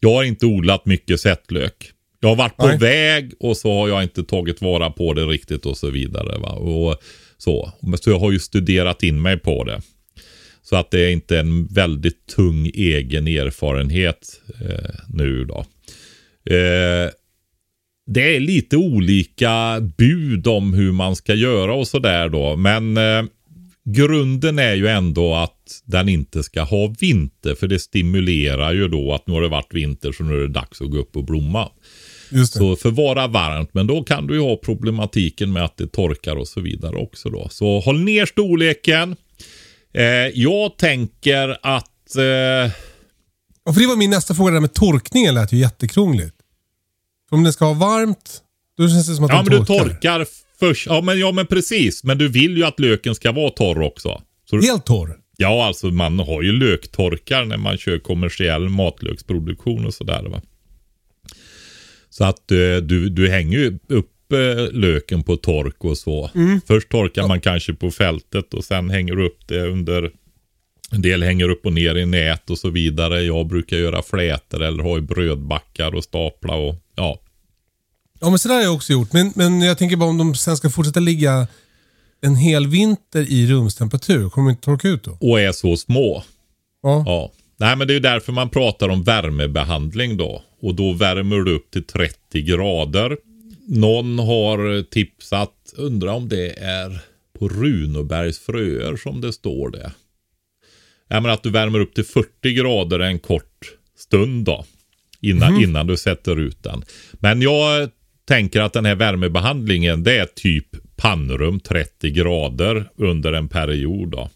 jag har inte odlat mycket sättlök. Jag har varit på Nej. väg och så har jag inte tagit vara på det riktigt och så vidare. Va? Och så. så jag har ju studerat in mig på det. Så att det är inte en väldigt tung egen erfarenhet eh, nu då. Eh, det är lite olika bud om hur man ska göra och sådär då. Men eh, grunden är ju ändå att den inte ska ha vinter. För det stimulerar ju då att nu har det varit vinter så nu är det dags att gå upp och blomma. Så förvara varmt, men då kan du ju ha problematiken med att det torkar och så vidare också då. Så håll ner storleken. Eh, jag tänker att... Eh... Ja, för det var min nästa fråga, det där med torkningen lät ju jättekrångligt. Om det ska vara varmt, då känns det som att ja, den torkar. Ja, men du torkar först. Ja men, ja, men precis. Men du vill ju att löken ska vara torr också. Så Helt torr? Ja, alltså man har ju löktorkar när man kör kommersiell matlöksproduktion och sådär va. Så att uh, du, du hänger ju upp uh, löken på tork och så. Mm. Först torkar ja. man kanske på fältet och sen hänger du upp det under en del hänger upp och ner i nät och så vidare. Jag brukar göra flätor eller ha i brödbackar och stapla och ja. Men sådär har jag också gjort. Men, men jag tänker bara om de sen ska fortsätta ligga en hel vinter i rumstemperatur, kommer de inte torka ut då? Och är så små. Ja. ja. Nej, men det är därför man pratar om värmebehandling då. Och då värmer du upp till 30 grader. Någon har tipsat, undrar om det är på Runebergs fröer som det står det. Ja, men att du värmer upp till 40 grader en kort stund då. Innan, mm. innan du sätter ut den. Men jag tänker att den här värmebehandlingen det är typ pannrum 30 grader under en period. Då.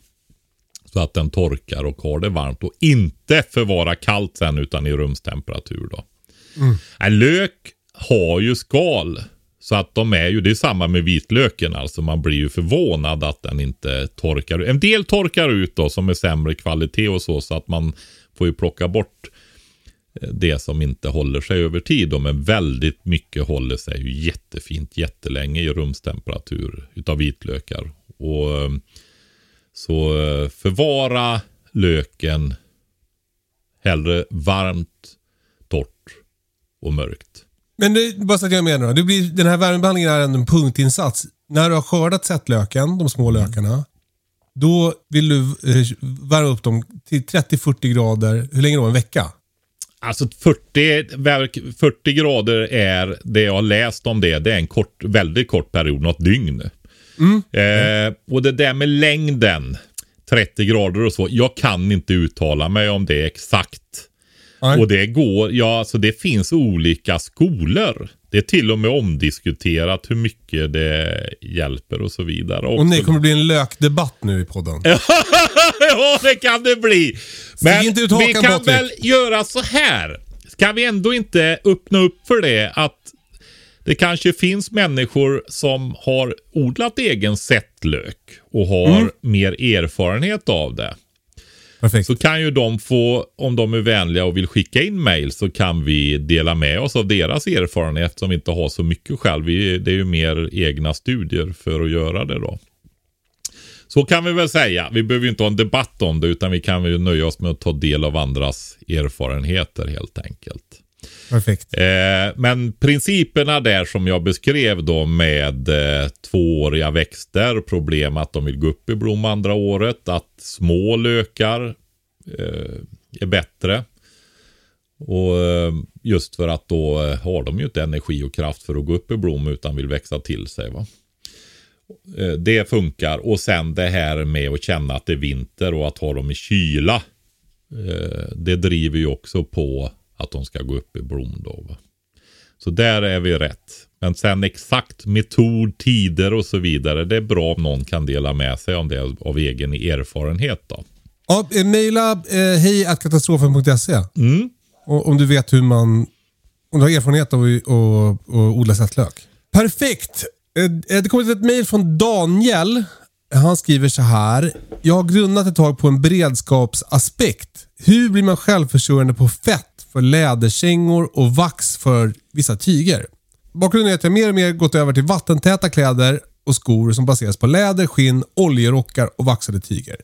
Så att den torkar och har det varmt och inte förvara kallt sen utan i rumstemperatur. Då. Mm. Lök har ju skal. Så att de är ju, det är samma med vitlöken alltså. Man blir ju förvånad att den inte torkar ut. En del torkar ut då som är sämre kvalitet och så. Så att man får ju plocka bort det som inte håller sig över tid. Då, men väldigt mycket håller sig ju jättefint jättelänge i rumstemperatur utav vitlökar. Och, ehm, så eh, förvara löken hellre varmt, torrt och mörkt. Men det, bara så att jag menar, det blir, den här värmebehandlingen är en punktinsats. När du har skördat sättlöken, de små lökarna, då vill du eh, värma upp dem till 30-40 grader, hur länge då? En vecka? Alltså 40, 40 grader är det jag har läst om det. Det är en kort, väldigt kort period, något dygn. Mm. Eh, och det där med längden, 30 grader och så. Jag kan inte uttala mig om det exakt. Nej. Och det går, ja alltså det finns olika skolor. Det är till och med omdiskuterat hur mycket det hjälper och så vidare. Och det kommer bli en lökdebatt nu i podden. ja, det kan det bli. Men inte ut vi kan Patrik. väl göra så här. Ska vi ändå inte öppna upp för det att det kanske finns människor som har odlat egen sättlök och har mm. mer erfarenhet av det. Perfekt. Så kan ju de få, om de är vänliga och vill skicka in mail så kan vi dela med oss av deras erfarenhet eftersom vi inte har så mycket själv. Vi, det är ju mer egna studier för att göra det då. Så kan vi väl säga. Vi behöver ju inte ha en debatt om det utan vi kan väl nöja oss med att ta del av andras erfarenheter helt enkelt. Perfekt. Eh, men principerna där som jag beskrev då med eh, tvååriga växter, problem att de vill gå upp i blom andra året, att små lökar eh, är bättre. Och eh, just för att då eh, har de ju inte energi och kraft för att gå upp i blom utan vill växa till sig. Va? Eh, Det funkar och sen det här med att känna att det är vinter och att ha dem i kyla. eh, Det driver ju också på att de ska gå upp i blom då. Va? Så där är vi rätt. Men sen exakt metod, tider och så vidare. Det är bra om någon kan dela med sig om det av egen erfarenhet då. Ja, eh, mejla eh, hejkatastrofen.se Mm. om du vet hur man... Om du har erfarenhet av att odla sättlök. Perfekt! Eh, eh, Det kommer ett mejl från Daniel. Han skriver så här. Jag har grunnat ett tag på en beredskapsaspekt. Hur blir man självförsörjande på fett för läderkängor och vax för vissa tyger? Bakgrunden är att jag mer och mer gått över till vattentäta kläder och skor som baseras på läder, skinn, oljerockar och vaxade tyger.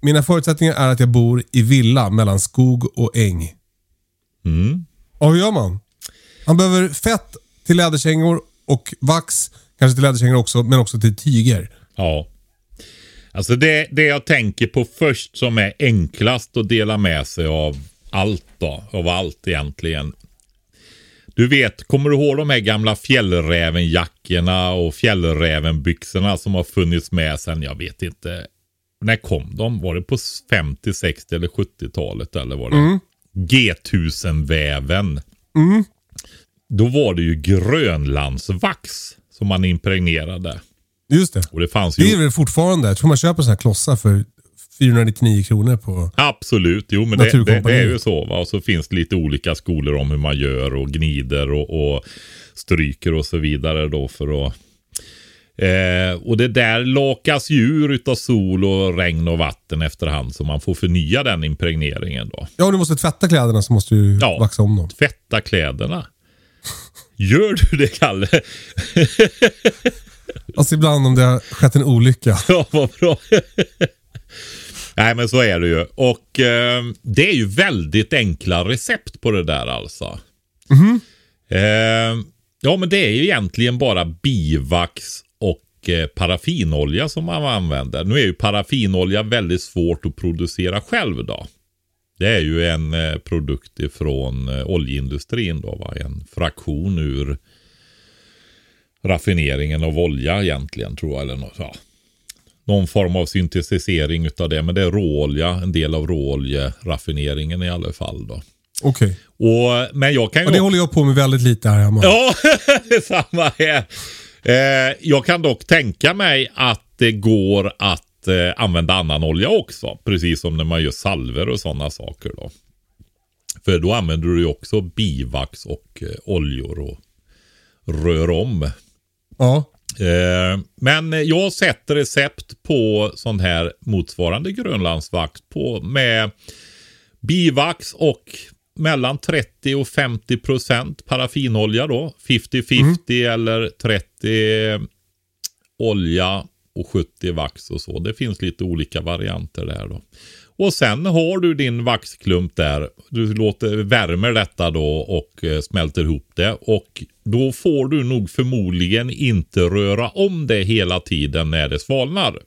Mina förutsättningar är att jag bor i villa mellan skog och äng. Mm. Ja, hur gör man? Han behöver fett till läderkängor och vax, kanske till läderkängor också, men också till tyger. Ja. Alltså det, det jag tänker på först som är enklast att dela med sig av allt då. Av allt egentligen. Du vet, kommer du ihåg de här gamla fjällrävenjackorna och fjällrävenbyxorna som har funnits med sen, jag vet inte. När kom de? Var det på 50, 60 eller 70-talet eller var det? G1000-väven. Då var det ju grönlandsvax som man impregnerade. Just det. Och det fanns ju... Det är väl fortfarande, jag tror man köper sådana här klossar för 499 kronor på... Absolut, jo men det, det, det är ju så. Va? Och så finns det lite olika skolor om hur man gör och gnider och, och stryker och så vidare då för att Eh, och det där lakas ju ur utav sol och regn och vatten efterhand så man får förnya den impregneringen då. Ja, du måste tvätta kläderna så måste du Ja. vaxa om dem. Tvätta kläderna. Gör du det Kalle? Alltså ibland om det har skett en olycka. Ja, vad bra. Nej, men så är det ju. Och eh, det är ju väldigt enkla recept på det där alltså. Eh, ja, men det är ju egentligen bara bivax och eh, paraffinolja som man använder. Nu är ju paraffinolja väldigt svårt att producera själv då. Det är ju en eh, produkt ifrån eh, oljeindustrin då, va? en fraktion ur raffineringen av olja egentligen tror jag. Eller något, ja. Någon form av syntetisering utav det. Men det är råolja, en del av råoljeraffineringen i alla fall. Då. Okej. Och, men jag kan ju... Och det håller jag på med väldigt lite här hemma. Ja, det är samma här. Eh, jag kan dock tänka mig att det går att eh, använda annan olja också. Precis som när man gör salver och sådana saker. då. För då använder du ju också bivax och eh, oljor och rör om. Ja. Eh, men jag har sett recept på sån här motsvarande grönlandsvax på med bivax och mellan 30 och 50 procent paraffinolja då. 50-50 eller 30 olja och 70 vax och så. Det finns lite olika varianter där då. Och sen har du din vaxklump där. Du låter, värmer detta då och eh, smälter ihop det. Och då får du nog förmodligen inte röra om det hela tiden när det svalnar.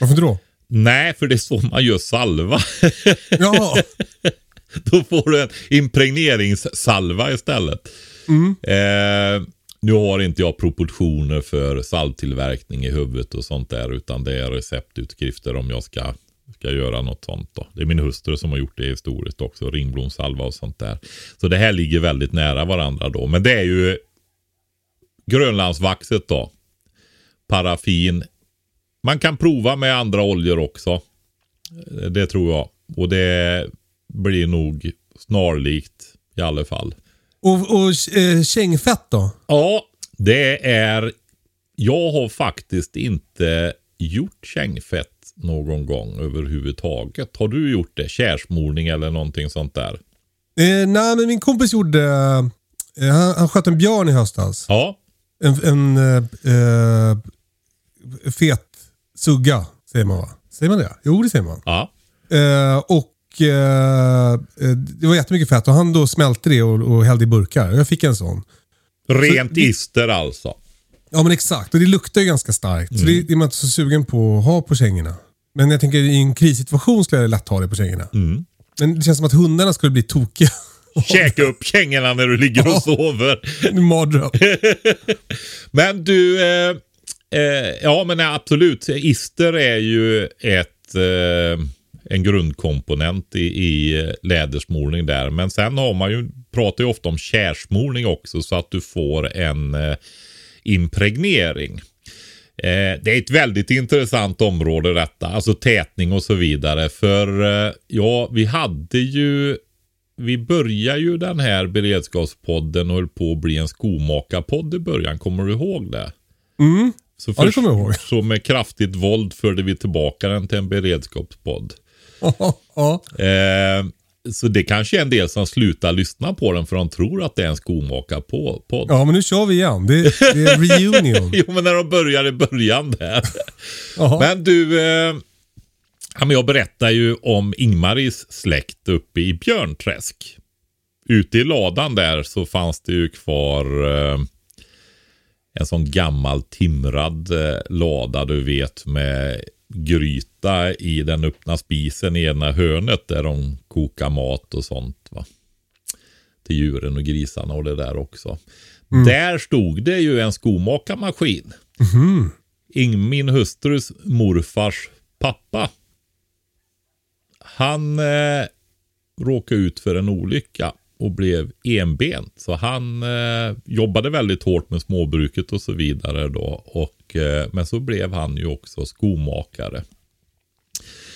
Varför inte då? Nej, för det är så man gör salva. Ja. Då får du en impregneringssalva istället. Eh, nu har inte jag proportioner för salvtillverkning i huvudet och sånt där. Utan det är receptutskrifter om jag ska, ska göra något sånt. Då. Det är min hustru som har gjort det historiskt också. Ringblomsalva och sånt där. Så det här ligger väldigt nära varandra då. Men det är ju grönlandsvaxet då. Paraffin. Man kan prova med andra oljor också. Det tror jag. Och det blir nog snarlikt i alla fall. Och, och eh, kängfett då? Ja, det är... Jag har faktiskt inte gjort kängfett någon gång överhuvudtaget. Har du gjort det? Kärsmorning eller någonting sånt där? Eh, nej, men min kompis gjorde... Eh, han, han sköt en björn i höstas. Ja. En, en eh, eh, fet sugga, säger man va? Säger man det? Jo, det säger man. Ja. Eh, och eh, Det var jättemycket fett och han då smälte det och, och hällde i burkar. Jag fick en sån. Rent det- ister alltså. Ja men exakt, och det luktar ju ganska starkt. Så det, det är man inte så sugen på att ha på kängorna. Men jag tänker i en krissituation skulle jag lätt ha det på kängorna. Men det känns som att hundarna skulle bli tokiga. Käka upp kängorna när du ligger och sover. En mardröm. Men du, eh, eh, ja men absolut. Ister är ju ett, eh, en grundkomponent i, i lädersmolning där. Men sen har man ju, pratar ju ofta om kärsmolning också så att du får en eh, impregnering. Eh, det är ett väldigt intressant område detta, alltså tätning och så vidare. För eh, ja, vi hade ju vi började ju den här beredskapspodden och höll på att bli en skomakarpodd i början. Kommer du ihåg det? Mm. Så, Ja, det kommer jag ihåg. så med kraftigt våld förde vi tillbaka den till en beredskapspodd. ja. Eh, så det kanske är en del som slutar lyssna på den för de tror att det är en skomakarpodd. ja, men nu kör vi igen. Det, det är reunion. Jo, men när de börjar i början där. Men du, eh, ja, men jag berättar ju om Ingmaris släkt uppe i Björnträsk. Ute i ladan där så fanns det ju kvar eh, en sån gammal timrad eh, lada du vet med gryta i den öppna spisen i ena hörnet där de kokar mat och sånt. va. Till djuren och grisarna och det där också. Där stod det ju en skomakarmaskin. Ing- Min hustrus morfars pappa. Han eh, råkade ut för en olycka och blev enbent. Så han eh, jobbade väldigt hårt med småbruket och så vidare då. Och, eh, men så blev han ju också skomakare.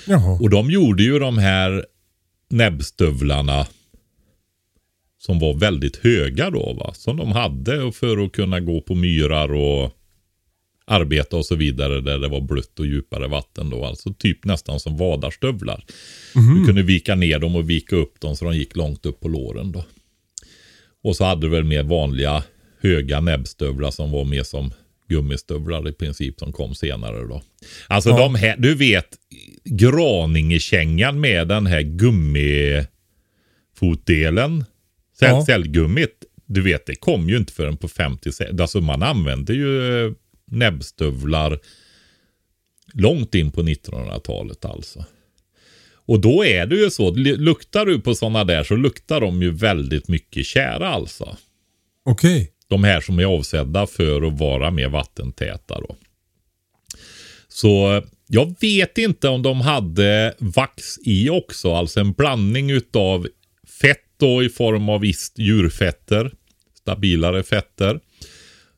Jaha. Och de gjorde ju de här näbbstövlarna som var väldigt höga då va. Som de hade för att kunna gå på myrar och arbeta och så vidare där det var blött och djupare vatten då. Alltså typ nästan som vadarstövlar. Du kunde vika ner dem och vika upp dem så de gick långt upp på låren då. Och så hade du väl mer vanliga höga näbbstövlar som var mer som gummistövlar i princip som kom senare då. Alltså Ja. de här, du vet Graningekängan med den här gummifotdelen. Cell, Ja. Cellgummit. Du vet det kom ju inte förrän på 50 Alltså man använde ju eh, näbbstövlar långt in på 1900-talet alltså. Och då är det ju så, luktar du på sådana där så luktar de ju väldigt mycket kära alltså. Okej. De här som är avsedda för att vara mer vattentäta då. Så jag vet inte om de hade vax i också, alltså en blandning utav fett då i form av ist djurfetter, stabilare fetter,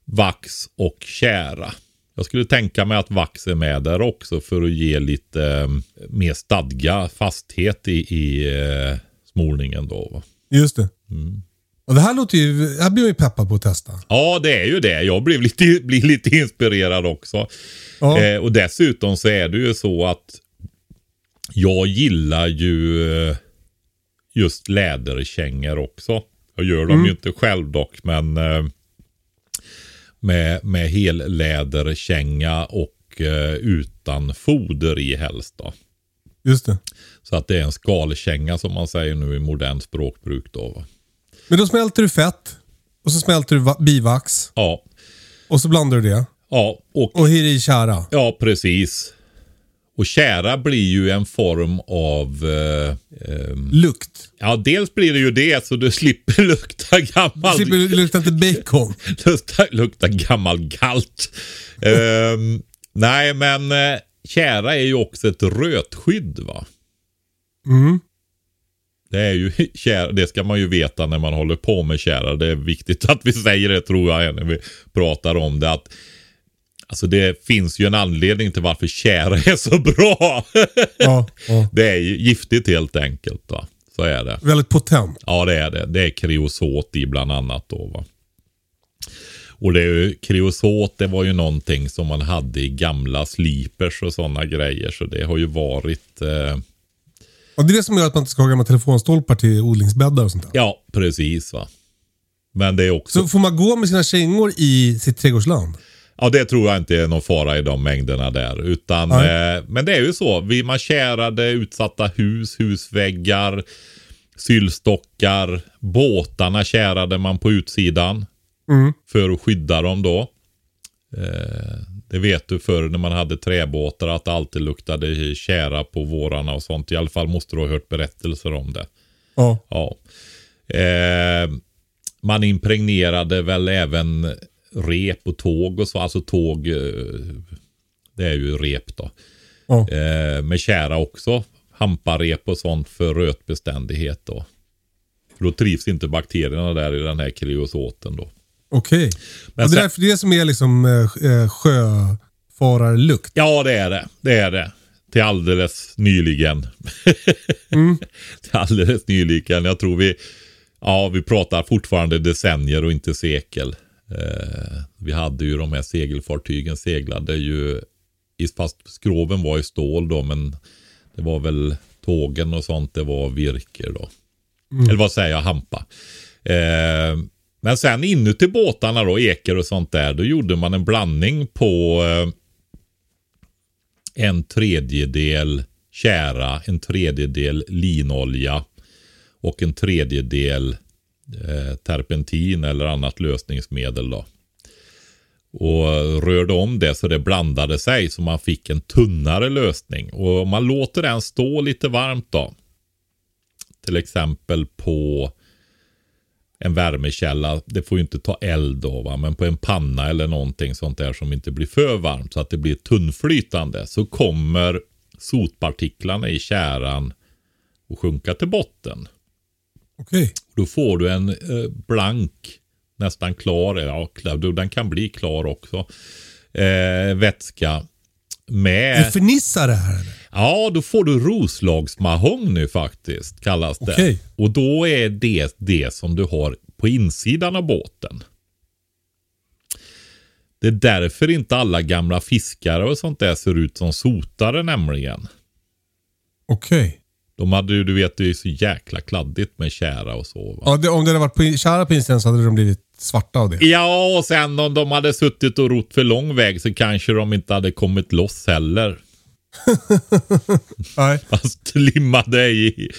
vax och kära. Jag skulle tänka mig att vax är med där också för att ge lite eh, mer stadga, fasthet i, i eh, smolningen då. Va? Just det. Mm. Och det här låter ju... Här blir jag ju peppad på att testa. Ja, det är ju det. Jag blev lite, blir lite inspirerad också. Ja. Eh, och dessutom så är det ju så att jag gillar ju eh, just läderkängor också. Jag gör dem ju inte själv dock, men eh, med, med helläderkänga och eh, utan foder i helst då. Just det. Så att det är en skalkänga som man säger nu i modern språkbruk då. Va? Men då smälter du fett. Och så smälter du va- bivax. Ja, Och så blandar du det. ja och Och hir i kära. Ja, precis. Och kära blir ju en form av... Eh, ehm, Lukt. ja, dels blir det ju det så du slipper lukta gammal... Slipper du lukta inte bacon. lukta, lukta gammal galt. Ehm, nej, men eh, kära är ju också ett rötskydd va? Mm. Det är ju kära, det ska man ju veta när man håller på med kära. Det är viktigt att vi säger det tror jag när vi pratar om det. Att Alltså det finns ju en anledning till varför kära är så bra. Ja, ja. Det är ju giftigt helt enkelt. Va? Så är det. Väldigt potent. Ja det är det. Det är kreosot i bland annat då. Va? Och det är ju, kreosot det var ju någonting som man hade i gamla slipers och sådana grejer. Så det har ju varit eh, Och det är det som gör att man inte ska ha gamla telefonstolpar till odlingsbäddar och sånt där. Ja, precis va. Men det är också... Så får man gå med sina kängor i sitt trädgårdsland? Ja, det tror jag inte är någon fara i de mängderna där. Utan, eh, men det är ju så. Vi, man kärade utsatta hus, husväggar, sylstockar. Båtarna kärade man på utsidan. Mm. För att skydda dem då. Eh, Det vet du förr när man hade träbåtar att det alltid luktade kära på vårarna och sånt. I alla fall måste du ha hört berättelser om det. Ja. Ja. Eh, man impregnerade väl även rep och tåg och så. Alltså tåg, eh, det är ju rep då. Ja. Eh, med kära också. Hamparep och sånt för rötbeständighet då. För då trivs inte bakterierna där i den här kreosoten då. Okej. Men Och det är sen- därför det som är liksom eh, sjöfararlukt. Ja, det är det. Det är det. Till alldeles nyligen. Till alldeles nyligen. Jag tror vi, ja, vi pratar fortfarande decennier och inte sekel. Eh, vi hade ju de här segelfartygen seglade ju, fast skroven var i stål då, men det var väl tågen och sånt, det var virke då. Eller vad säger jag, hampa. Eh, men sen inuti båtarna då, eker och sånt där, då gjorde man en blandning på eh, en tredjedel kära, en tredjedel linolja och en tredjedel Eh, terpentin eller annat lösningsmedel. Då. Och rörde om det så det blandade sig så man fick en tunnare lösning. Och om man låter den stå lite varmt då. Till exempel på en värmekälla. Det får ju inte ta eld då va. Men på en panna eller någonting sånt där som inte blir för varmt. Så att det blir tunnflytande. Så kommer sotpartiklarna i käran att sjunka till botten. Okej. Då får du en eh, blank, nästan klar, ja klar, den kan bli klar också, eh, vätska. Med, fernissa det här eller? ja då får du roslagsmahogny nu faktiskt, kallas det. Okej. Och då är det det som du har på insidan av båten. Det är därför inte alla gamla fiskare och sånt där ser ut som sotare nämligen. Okej. De hade ju, du vet, det är så jäkla kladdigt med kära och så. Va? Ja, det, om det hade varit på, kära på insidan så hade de blivit svarta av det. Ja, och sen om de hade suttit och rott för lång väg så kanske de inte hade kommit loss heller. Nej. Fast limmade i.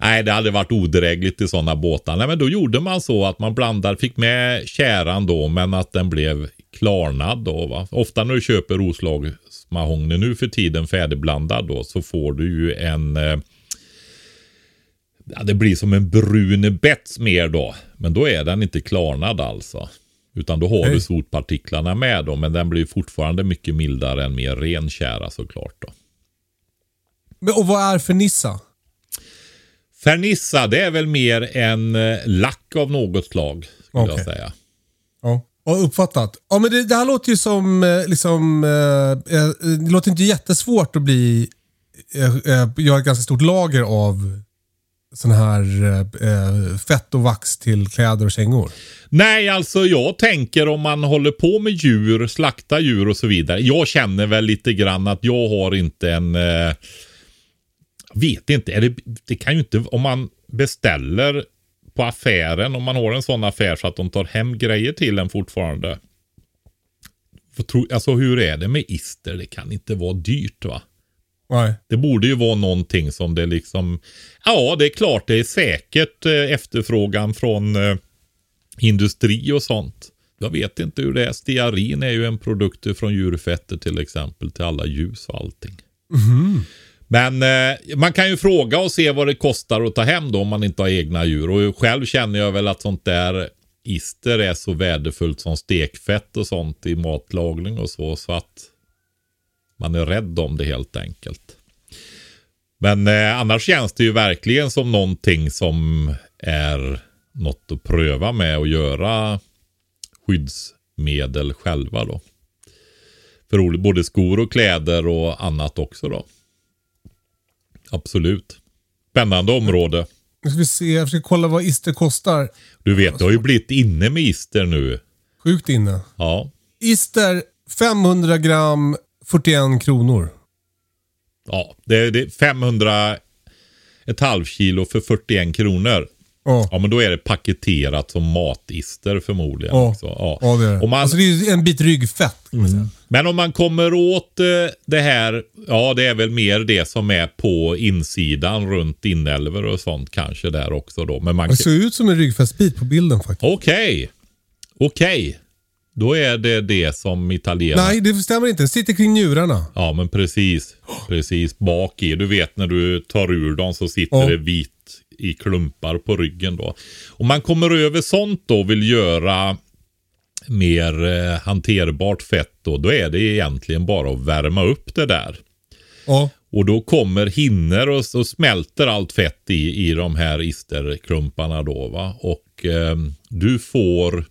Nej, det hade varit odrägligt i sådana båtar. Nej, men då gjorde man så att man blandar, fick med käran då, men att den blev klarnad då. Va? Ofta när du köper roslagsmahogny nu för tiden färdigblandad då, så får du ju en eh, Ja, det blir som en brun bets mer då. Men då är den inte klarnad alltså. Utan då har Okej. du sotpartiklarna med då. Men den blir fortfarande mycket mildare än mer ren kära såklart då. Men, och vad är fernissa? Fernissa, det är väl mer en eh, lack av något slag. Skulle Okej. jag säga. Ja. Och uppfattat. Ja, men det, det här låter ju som, eh, liksom, eh, eh, det låter inte jättesvårt att bli, eh, göra ett ganska stort lager av sån här eh, fett och vax till kläder och kängor. Nej, alltså jag tänker om man håller på med djur, slakta djur och så vidare. Jag känner väl lite grann att jag har inte en... Eh, vet inte, är det, det kan ju inte... Om man beställer på affären, om man har en sån affär så att de tar hem grejer till en fortfarande. För tro, alltså hur är det med ister? Det kan inte vara dyrt va? Nej. Det borde ju vara någonting som det liksom... Ja, det är klart det är säkert eh, efterfrågan från eh, industri och sånt. Jag vet inte hur det är. Stearin är ju en produkt från djurfetter till exempel till alla ljus och allting. Men eh, man kan ju fråga och se vad det kostar att ta hem då om man inte har egna djur. Och själv känner jag väl att sånt där ister är så värdefullt som stekfett och sånt i matlagning och så. Så att man är rädd om det helt enkelt. Men eh, annars känns det ju verkligen som någonting som är något att pröva med och göra skyddsmedel själva då. För både skor och kläder och annat också då. Absolut. Spännande område. Nu ska vi se, jag försöker kolla vad ister kostar. Du vet, det har ju blivit inne med ister nu. Sjukt inne. Ja. Ister 500 gram 41 kronor. Ja, det är, det är 500, ett halvkilo för 41 kronor. Ja. Ja, men då är det paketerat som matister förmodligen. Ja. Också. Ja. Ja, det är det. Om man, Alltså det är en bit ryggfett. Kan man säga. Men om man kommer åt eh, det här, ja det är väl mer det som är på insidan runt inälvor och sånt kanske där också då. Men man Det ser ut som en ryggfästbit på bilden faktiskt. Okej, okej. Då är det det som italienarna... Nej, det stämmer inte. Det sitter kring njurarna. Ja, men precis. Precis bak i. Du vet när du tar ur dem så sitter Ja. det vit i klumpar på ryggen då. Om man kommer över sånt då och vill göra mer eh, hanterbart fett då, då är det egentligen bara att värma upp det där. Ja. Och då kommer hinner och så smälter allt fett i, i de här isterklumparna då va. Och eh, du får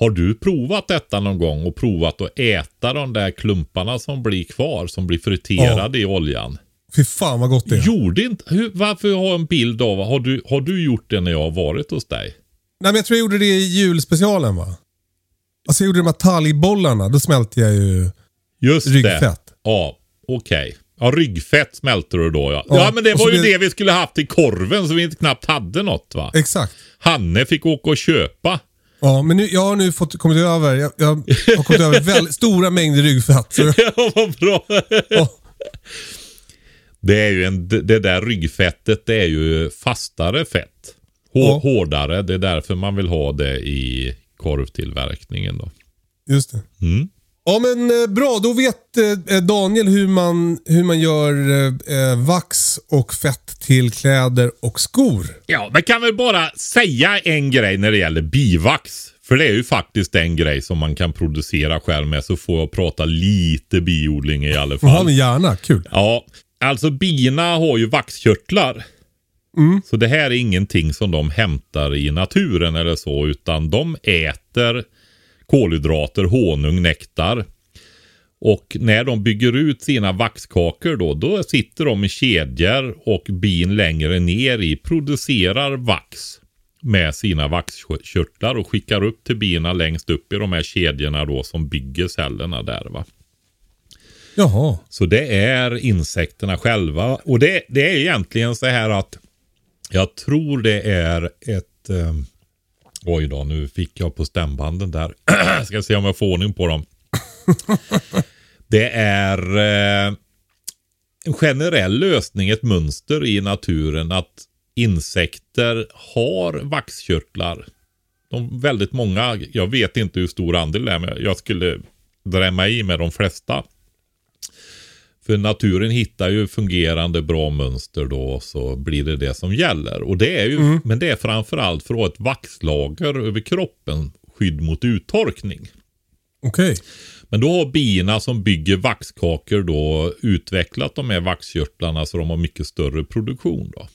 Har du provat detta någon gång och provat att äta de där klumparna som blir kvar som blir friterade i oljan? Fy fan vad gott det är. Gjorde inte, hur, varför har jag en bild av, har du, har du gjort det när jag har varit hos dig? Nej, men jag tror jag gjorde det i julspecialen va? Alltså jag gjorde de här talgbollarna. Då smälte jag ju Just det. ryggfett. Ja, okej. Ja, ryggfett smälter du då ja. Ja, Ja, men det var ju blir- det vi skulle haft i korven så vi inte knappt hade något va. Exakt. Hanne fick åka och köpa. Ja, men nu, jag har nu fått, kommit över, jag, jag har kommit över väldigt stora mängder ryggfett. Så, Ja, vad bra. ja, Det är ju en, det där ryggfettet det är ju fastare fett. Hår, Ja. Hårdare. Det är därför man vill ha det i korvtillverkningen då. just det. Mm. Ja men eh, bra, då vet eh, Daniel hur man, hur man gör eh, eh, vax och fett till kläder och skor. Ja, men kan väl bara säga en grej när det gäller bivax. För det är ju faktiskt en grej som man kan producera själv med. Så får jag prata lite biodling i alla Ja fall. men gärna, kul. Ja, alltså bina har ju vaxkörtlar. Så det här är ingenting som de hämtar i naturen eller så, utan de äter kolhydrater, honung, nektar. Och när de bygger ut sina vaxkakor då, då sitter de i kedjor och bin längre ner i producerar vax med sina vaxkörtlar och skickar upp till bina längst upp i de här kedjorna då som bygger cellerna där va. Jaha. Så det är insekterna själva. Och det, det är egentligen så här att jag tror det är ett... Eh, oj då, nu fick jag på stämbanden där. Ska se om jag får ordning på dem. det är eh, en generell lösning, ett mönster i naturen att insekter har vaxkörtlar. De, väldigt många, jag vet inte hur stor andel det är, men jag skulle drämma i med de flesta. För naturen hittar ju fungerande bra mönster då och så blir det det som gäller. Och det är ju, Men det är framförallt för att ha ett vaxlager över kroppen, skydd mot uttorkning. Okej. Men då har bina som bygger vaxkakor då utvecklat de här vaxkörtlarna så de har mycket större produktion då.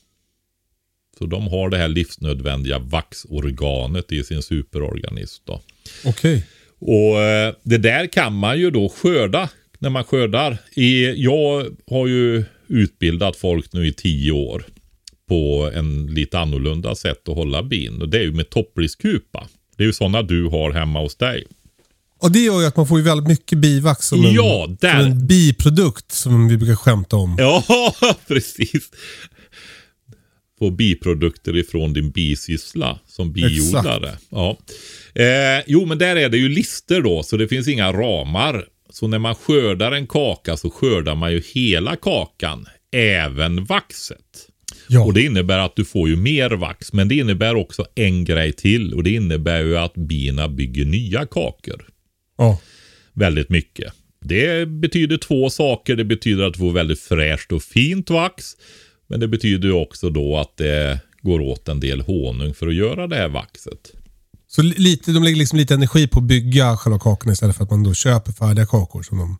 Så de har det här livsnödvändiga vaxorganet i sin superorganism då. Okej. Och eh, det där kan man ju då skörda när man skördar. Jag har ju utbildat folk nu i tio år på en lite annorlunda sätt att hålla bin. Och det är ju med toppriskupa. Det är ju sådana du har hemma hos dig. Och det gör ju att man får ju väldigt mycket bivax som en, Ja, som en biprodukt som vi brukar skämta om. Ja, precis. Få biprodukter ifrån din bisyssla som biodlare. Ja. Eh, jo, men där är det ju lister då, så det finns inga ramar. Så när man skördar en kaka så skördar man ju hela kakan, även vaxet. Ja. Och det innebär att du får ju mer vax, men det innebär också en grej till och det innebär ju att bina bygger nya kakor Ja. väldigt mycket. Det betyder två saker. Det betyder att du får väldigt fräscht och fint vax. Men det betyder också då att det går åt en del honung för att göra det här vaxet. Så lite, de lägger liksom lite energi på att bygga själva kakorna istället för att man då köper färdiga kakor som de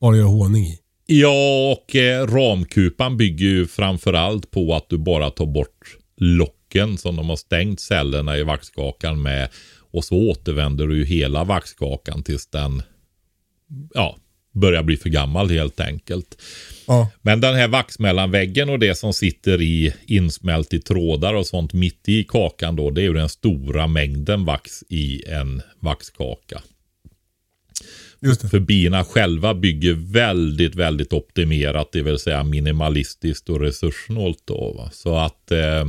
bara gör honung i. Ja, och eh, ramkupan bygger ju framförallt på att du bara tar bort locken som de har stängt cellerna i vaxkakan med. Och så återvänder du ju hela vaxkakan tills den ja, börjar bli för gammal helt enkelt. Ja. Men den här vaxmellanväggen och det som sitter i insmält i trådar och sånt mitt i kakan då, det är ju den stora mängden vax i en vaxkaka. Just det. För bina själva bygger väldigt, väldigt optimerat, det vill säga minimalistiskt och resurssnålt då. Va? Så att eh,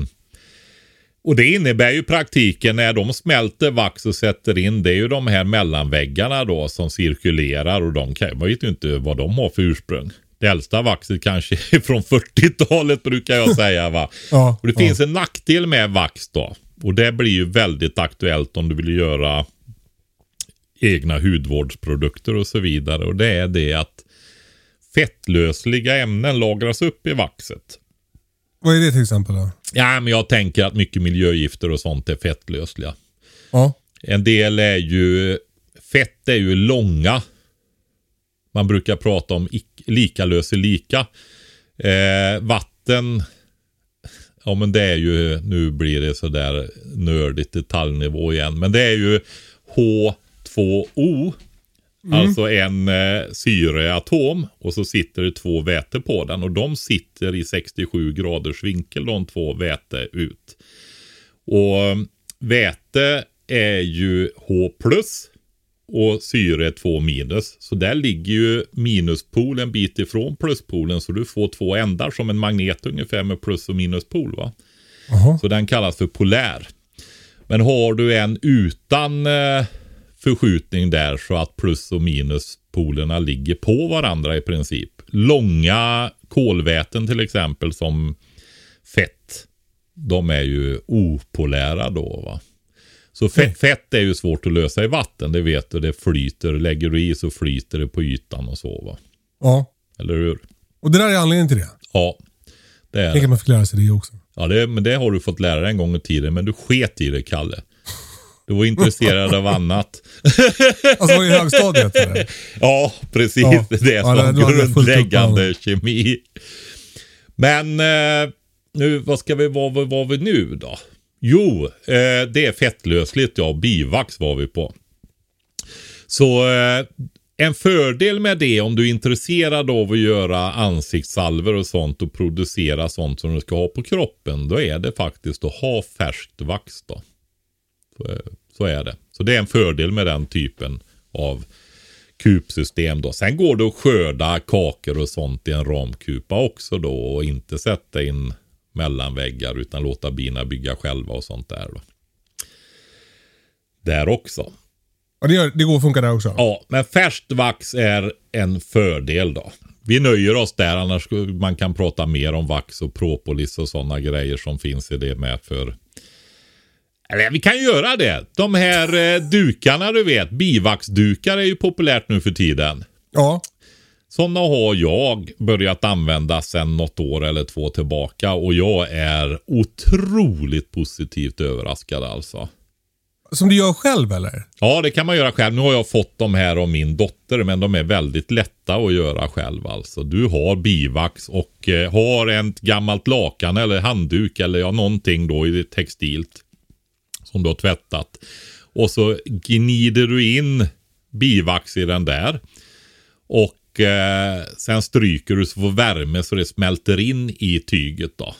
och det innebär ju praktiken när de smälter vax och sätter in, det är ju de här mellanväggarna då som cirkulerar och de kan, man vet ju inte vad de har för ursprung. Det äldsta vaxet kanske är från 40-talet brukar jag säga va. Ja, och det ja. finns en nackdel med vax då. Och det blir ju väldigt aktuellt om du vill göra egna hudvårdsprodukter och så vidare. Och det är det att fettlösliga ämnen lagras upp i vaxet. Vad är det till exempel då? Ja, men jag tänker att mycket miljögifter och sånt är fettlösliga. Ja. En del är ju, fett är ju långa. Man brukar prata om ic- lika löser lika. Eh, vatten, ja men det är ju, nu blir det sådär nördigt detaljnivå igen. Men det är ju H2O. Alltså en eh, syreatom och så sitter det två väte på den och de sitter i 67 graders vinkel de två väte ut. Och eh, väte är ju H plus och syre är 2 minus. Så där ligger ju minuspol en bit ifrån pluspolen så du får två ändar som en magnet ungefär med plus och minuspol. Va? Så den kallas för polär. Men har du en utan eh, förskjutning där så att plus och minuspolerna ligger på varandra i princip. Långa kolväten till exempel som fett. De är ju opolära då va. Så fett, fett är ju svårt att lösa i vatten, det vet du. Det flyter. Lägger du i så flyter det på ytan och så va. Ja. Eller hur? Och det där är anledningen till det. Ja. Det är det. att man fick lära sig det också. Ja, det, men det har du fått lära dig en gång i tiden. Men du sket i det, Kalle. Du var intresserad av annat. Alltså var det i högstadiet eller? Ja, precis. Ja. Det är Ja, som det- upp med grundläggande kemi. Men eh, nu, vad ska vi, vad var, var vi nu då? Jo, eh, det är fettlösligt ja. Bivax var vi på. Så eh, en fördel med det om du är intresserad av att göra ansiktssalver och sånt och producera sånt som du ska ha på kroppen. Då är det faktiskt att ha färskt vax då. Så, eh, så är det. Så det är en fördel med den typen av kupsystem då. Sen går det att skörda kakor och sånt i en ramkupa också då och inte sätta in mellanväggar utan låta bina bygga själva och sånt där då. Där också. Ja, det, gör, det går att funka där också. Ja, men färskt vax är en fördel då. Vi nöjer oss där, annars man kan prata mer om vax och propolis och sådana grejer som finns i det med för... Eller vi kan göra det. De här eh, dukarna du vet, bivaxdukar är ju populärt nu för tiden. Ja. Sådana har jag börjat använda sedan något år eller två tillbaka och jag är otroligt positivt överraskad alltså. Som du gör själv eller? Ja, det kan man göra själv. Nu har jag fått de här av min dotter, men de är väldigt lätta att göra själv. Alltså, du har bivax och eh, har ett gammalt lakan eller handduk eller ja, någonting då i textilt som du har tvättat. Och så gnider du in bivax i den där. Och eh, sen stryker du så får värme så det smälter in i tyget då.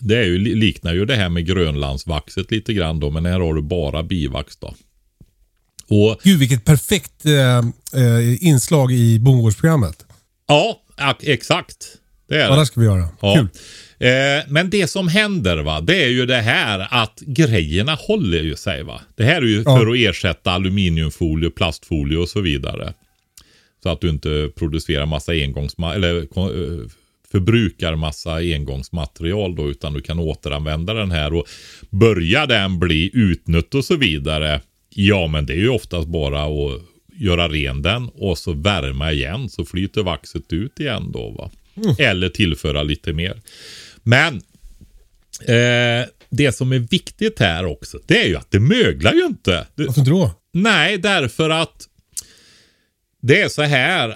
Det är ju, liknar ju det här med grönlandsvaxet lite grann då, men här har du bara bivax då. Och Gud vilket perfekt eh, eh, inslag i bondgårdsprogrammet. ja, ak- exakt. Det är Ja, det. det ska vi göra. Ja. Kul. Eh, men det som händer va, det är ju det här att grejerna håller ju sig va. Det här är ju Ja. för att ersätta aluminiumfolie, plastfolie och så vidare. Så att du inte producerar massa engångsma eller eh, förbrukar massa engångsmaterial då utan du kan återanvända den här och börjar den bli utnött och så vidare. Ja men det är ju oftast bara att göra ren den och så värma igen så flyter vaxet ut igen då va. Eller tillföra lite mer. Men eh, det som är viktigt här också det är ju att det möglar ju inte. Varför då? Nej, därför att det är så här.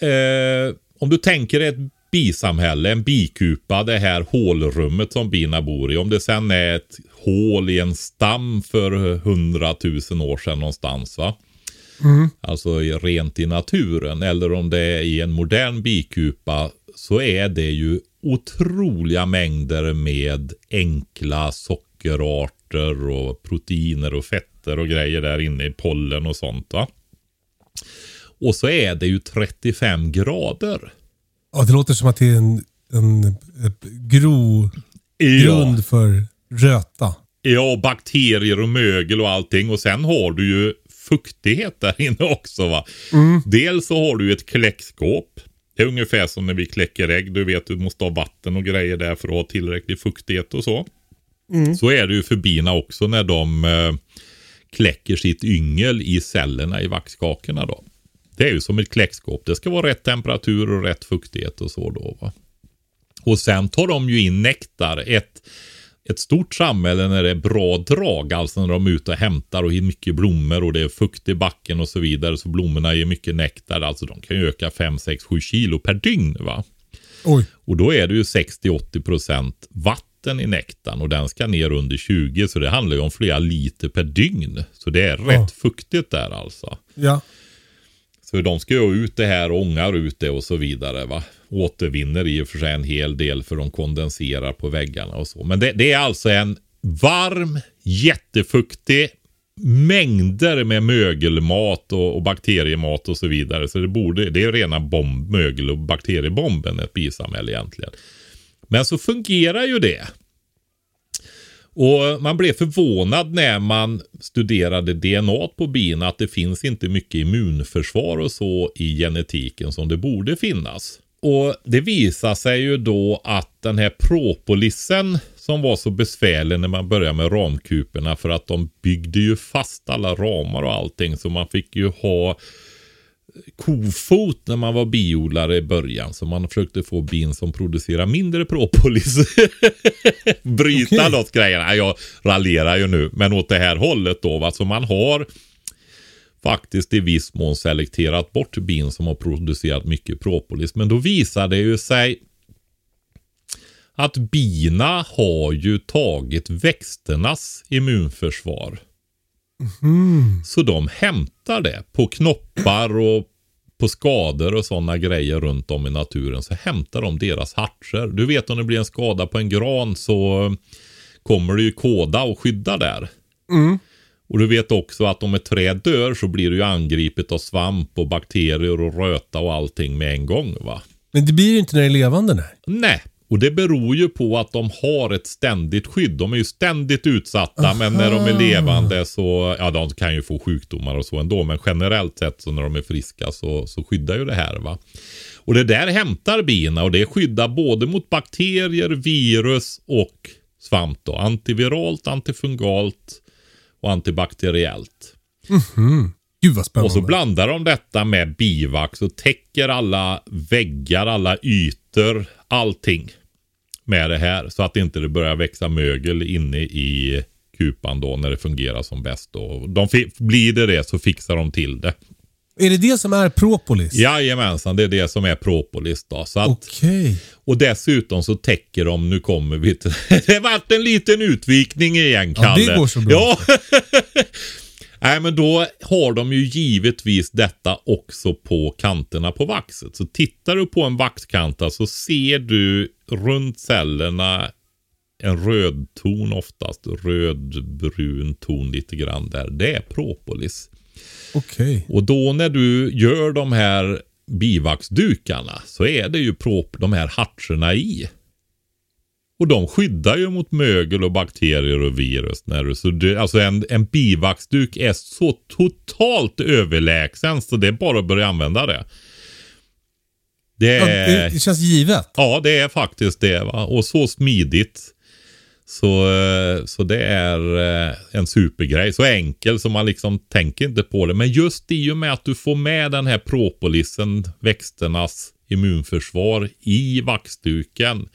Eh, om du tänker ett bisamhälle, en bikupa, det här hålrummet som bina bor i. Om det sen är ett hål i en stam för hundratusen år sedan någonstans. va? Alltså i- rent i naturen. Eller om det är i en modern bikupa så är det ju otroliga mängder med enkla sockerarter och proteiner och fetter och grejer där inne i pollen och sånt va. Och så är det ju 35 grader. Ja, det låter som att det är en, en, gro grund för röta. Ja, bakterier och mögel och allting. Och sen har du ju fuktighet där inne också va. Dels så har du ett kläckskåp. Det är ungefär som när vi kläcker ägg. Du vet, du måste ha vatten och grejer där för att ha tillräcklig fuktighet och så. Så är det ju för bina också när de eh, kläcker sitt yngel i cellerna i vaxkakorna då. Det är ju som ett kläckskåp. Det ska vara rätt temperatur och rätt fuktighet och så då. Va? Och sen tar de ju in nektar. Ett, ett stort samhälle när det är bra drag, alltså när de är ute och hämtar och har mycket blommor och det är fukt i backen och så vidare. Så blommorna ger mycket nektar. Alltså de kan ju öka 5, 6, 7 kilo per dygn. va. Oj. Och då är det ju 60-80 procent vatten i nektarn och den ska ner under 20 så det handlar ju om flera liter per dygn. Så det är rätt fuktigt där alltså. Ja. Så de ska ju ut det här och ångar ut det och så vidare. Va? Återvinner i och för sig en hel del för de kondenserar på väggarna och så. Men det, det är alltså en varm, jättefuktig, mängder med mögelmat och, och bakteriemat och så vidare. Så det borde, det är rena bomb, mögel och bakteriebomben ett bisamhälle egentligen. Men så fungerar ju det. Och man blev förvånad när man studerade DNA på bin att det finns inte mycket immunförsvar och så i genetiken som det borde finnas. Och det visar sig ju då att den här propolisen som var så besvärlig när man började med ramkuporna för att de byggde ju fast alla ramar och allting så man fick ju ha kofot när man var biodlare i början. Så man försökte få bin som producerar mindre propolis. Bryta Okej. loss grejerna. Jag raljerar ju nu. Men åt det här hållet då. Va? Så man har faktiskt i viss mån selekterat bort bin som har producerat mycket propolis. Men då visar det ju sig att bina har ju tagit växternas immunförsvar. Så de hämtar det på knoppar och på skador och sådana grejer runt om i naturen. Så hämtar de deras hartser. Du vet om det blir en skada på en gran så kommer det ju koda och skydda där. Och du vet också att om ett träd dör så blir det ju angripet av svamp och bakterier och röta och allting med en gång va. Men det blir ju inte när det är levande. Nej. Nej, och det beror ju på att de har ett ständigt skydd. De är ju ständigt utsatta, men när de är levande så, ja de kan ju få sjukdomar och så ändå, men generellt sett så när de är friska så, så skyddar ju det här va. Och det där hämtar bina och det skyddar både mot bakterier, virus och svamp då. Antiviralt, antifungalt och antibakteriellt. Gud vad spännande. Och så blandar de detta med bivax och täcker alla väggar, alla ytor, allting med det här. Så att inte det börjar växa mögel inne i kupan då när det fungerar som bäst. Då. De blir det det så fixar de till det. Är det det som är propolis? Jajamensan, det är det som är propolis då. Så att, Okej. Och dessutom så täcker de, nu kommer vi till, det vart en liten utvikning igen Ja, Kalle. det går så bra. Ja. Nej men då har de ju givetvis detta också på kanterna på vaxet. Så tittar du på en vaxkanta så ser du runt cellerna en röd ton oftast. Rödbrun ton lite grann där. Det är propolis. Okej. Och då när du gör de här bivaxdukarna så är det ju prop, de här hartserna i. Och de skyddar ju mot mögel och bakterier och virus. När du, så det, alltså en, en bivaxduk är så totalt överlägsen så det är bara att börja använda det. Det Ja, är, det, det känns givet. Ja, det är faktiskt det. Va? Och så smidigt. Så, eh, så det är eh, en supergrej. Så enkel så man liksom tänker inte på det. Men just i och med att du får med den här propolisen, växternas immunförsvar i vaxduken.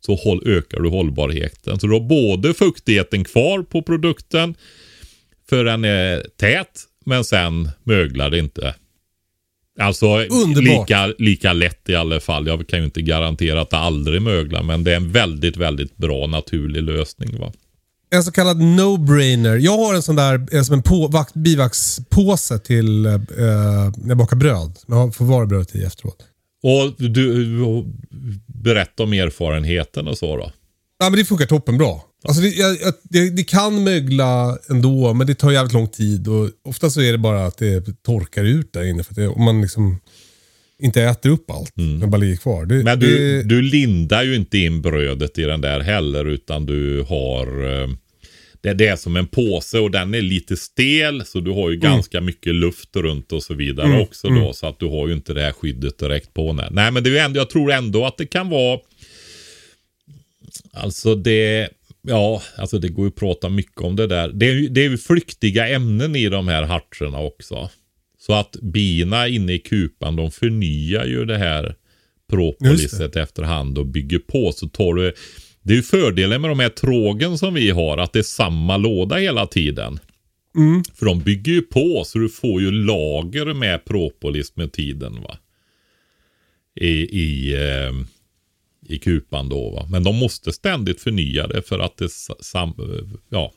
Så håll, ökar du hållbarheten. Så du har både fuktigheten kvar på produkten. För den är tät. Men sen möglar det inte. Alltså Underbart. lika, lika lätt i alla fall. Jag kan ju inte garantera att det aldrig möglar. Men det är en väldigt, väldigt bra naturlig lösning. Va? En så kallad no-brainer. Jag har en sån där eh, som en på, vax, bivaxpåse till eh, när jag bakar bröd. Jag får varbrödet i efteråt. Och du berätta om erfarenheten och så då. Ja, men det funkar toppenbra. Alltså det, jag, det, det kan mögla ändå, men det tar jävligt lång tid. Och ofta så är det bara att det torkar ut där inne. För att det, om man liksom inte äter upp allt, men bara ligger kvar. Det, Mm. Men du, du lindar ju inte in brödet i den där heller utan du har eh, det, det är som en påse och den är lite stel så du har ju ganska mycket luft runt och så vidare också då. Så att du har ju inte det här skyddet direkt på. Nej, nej men det är ju ändå, jag tror ändå att det kan vara Alltså det ja, alltså det går ju att prata mycket om det där. Det är, det är ju flyktiga ämnen i de här hartserna också. Så att bina inne i kupan, de förnyar ju det här propoliset efterhand och bygger på. Så tar du, det är ju fördelen med de här trågen som vi har, att det är samma låda hela tiden. För de bygger ju på så du får ju lager med propolis med tiden va. I, i, eh, i kupan då va. Men de måste ständigt förnya det för att det sa- sam, ja,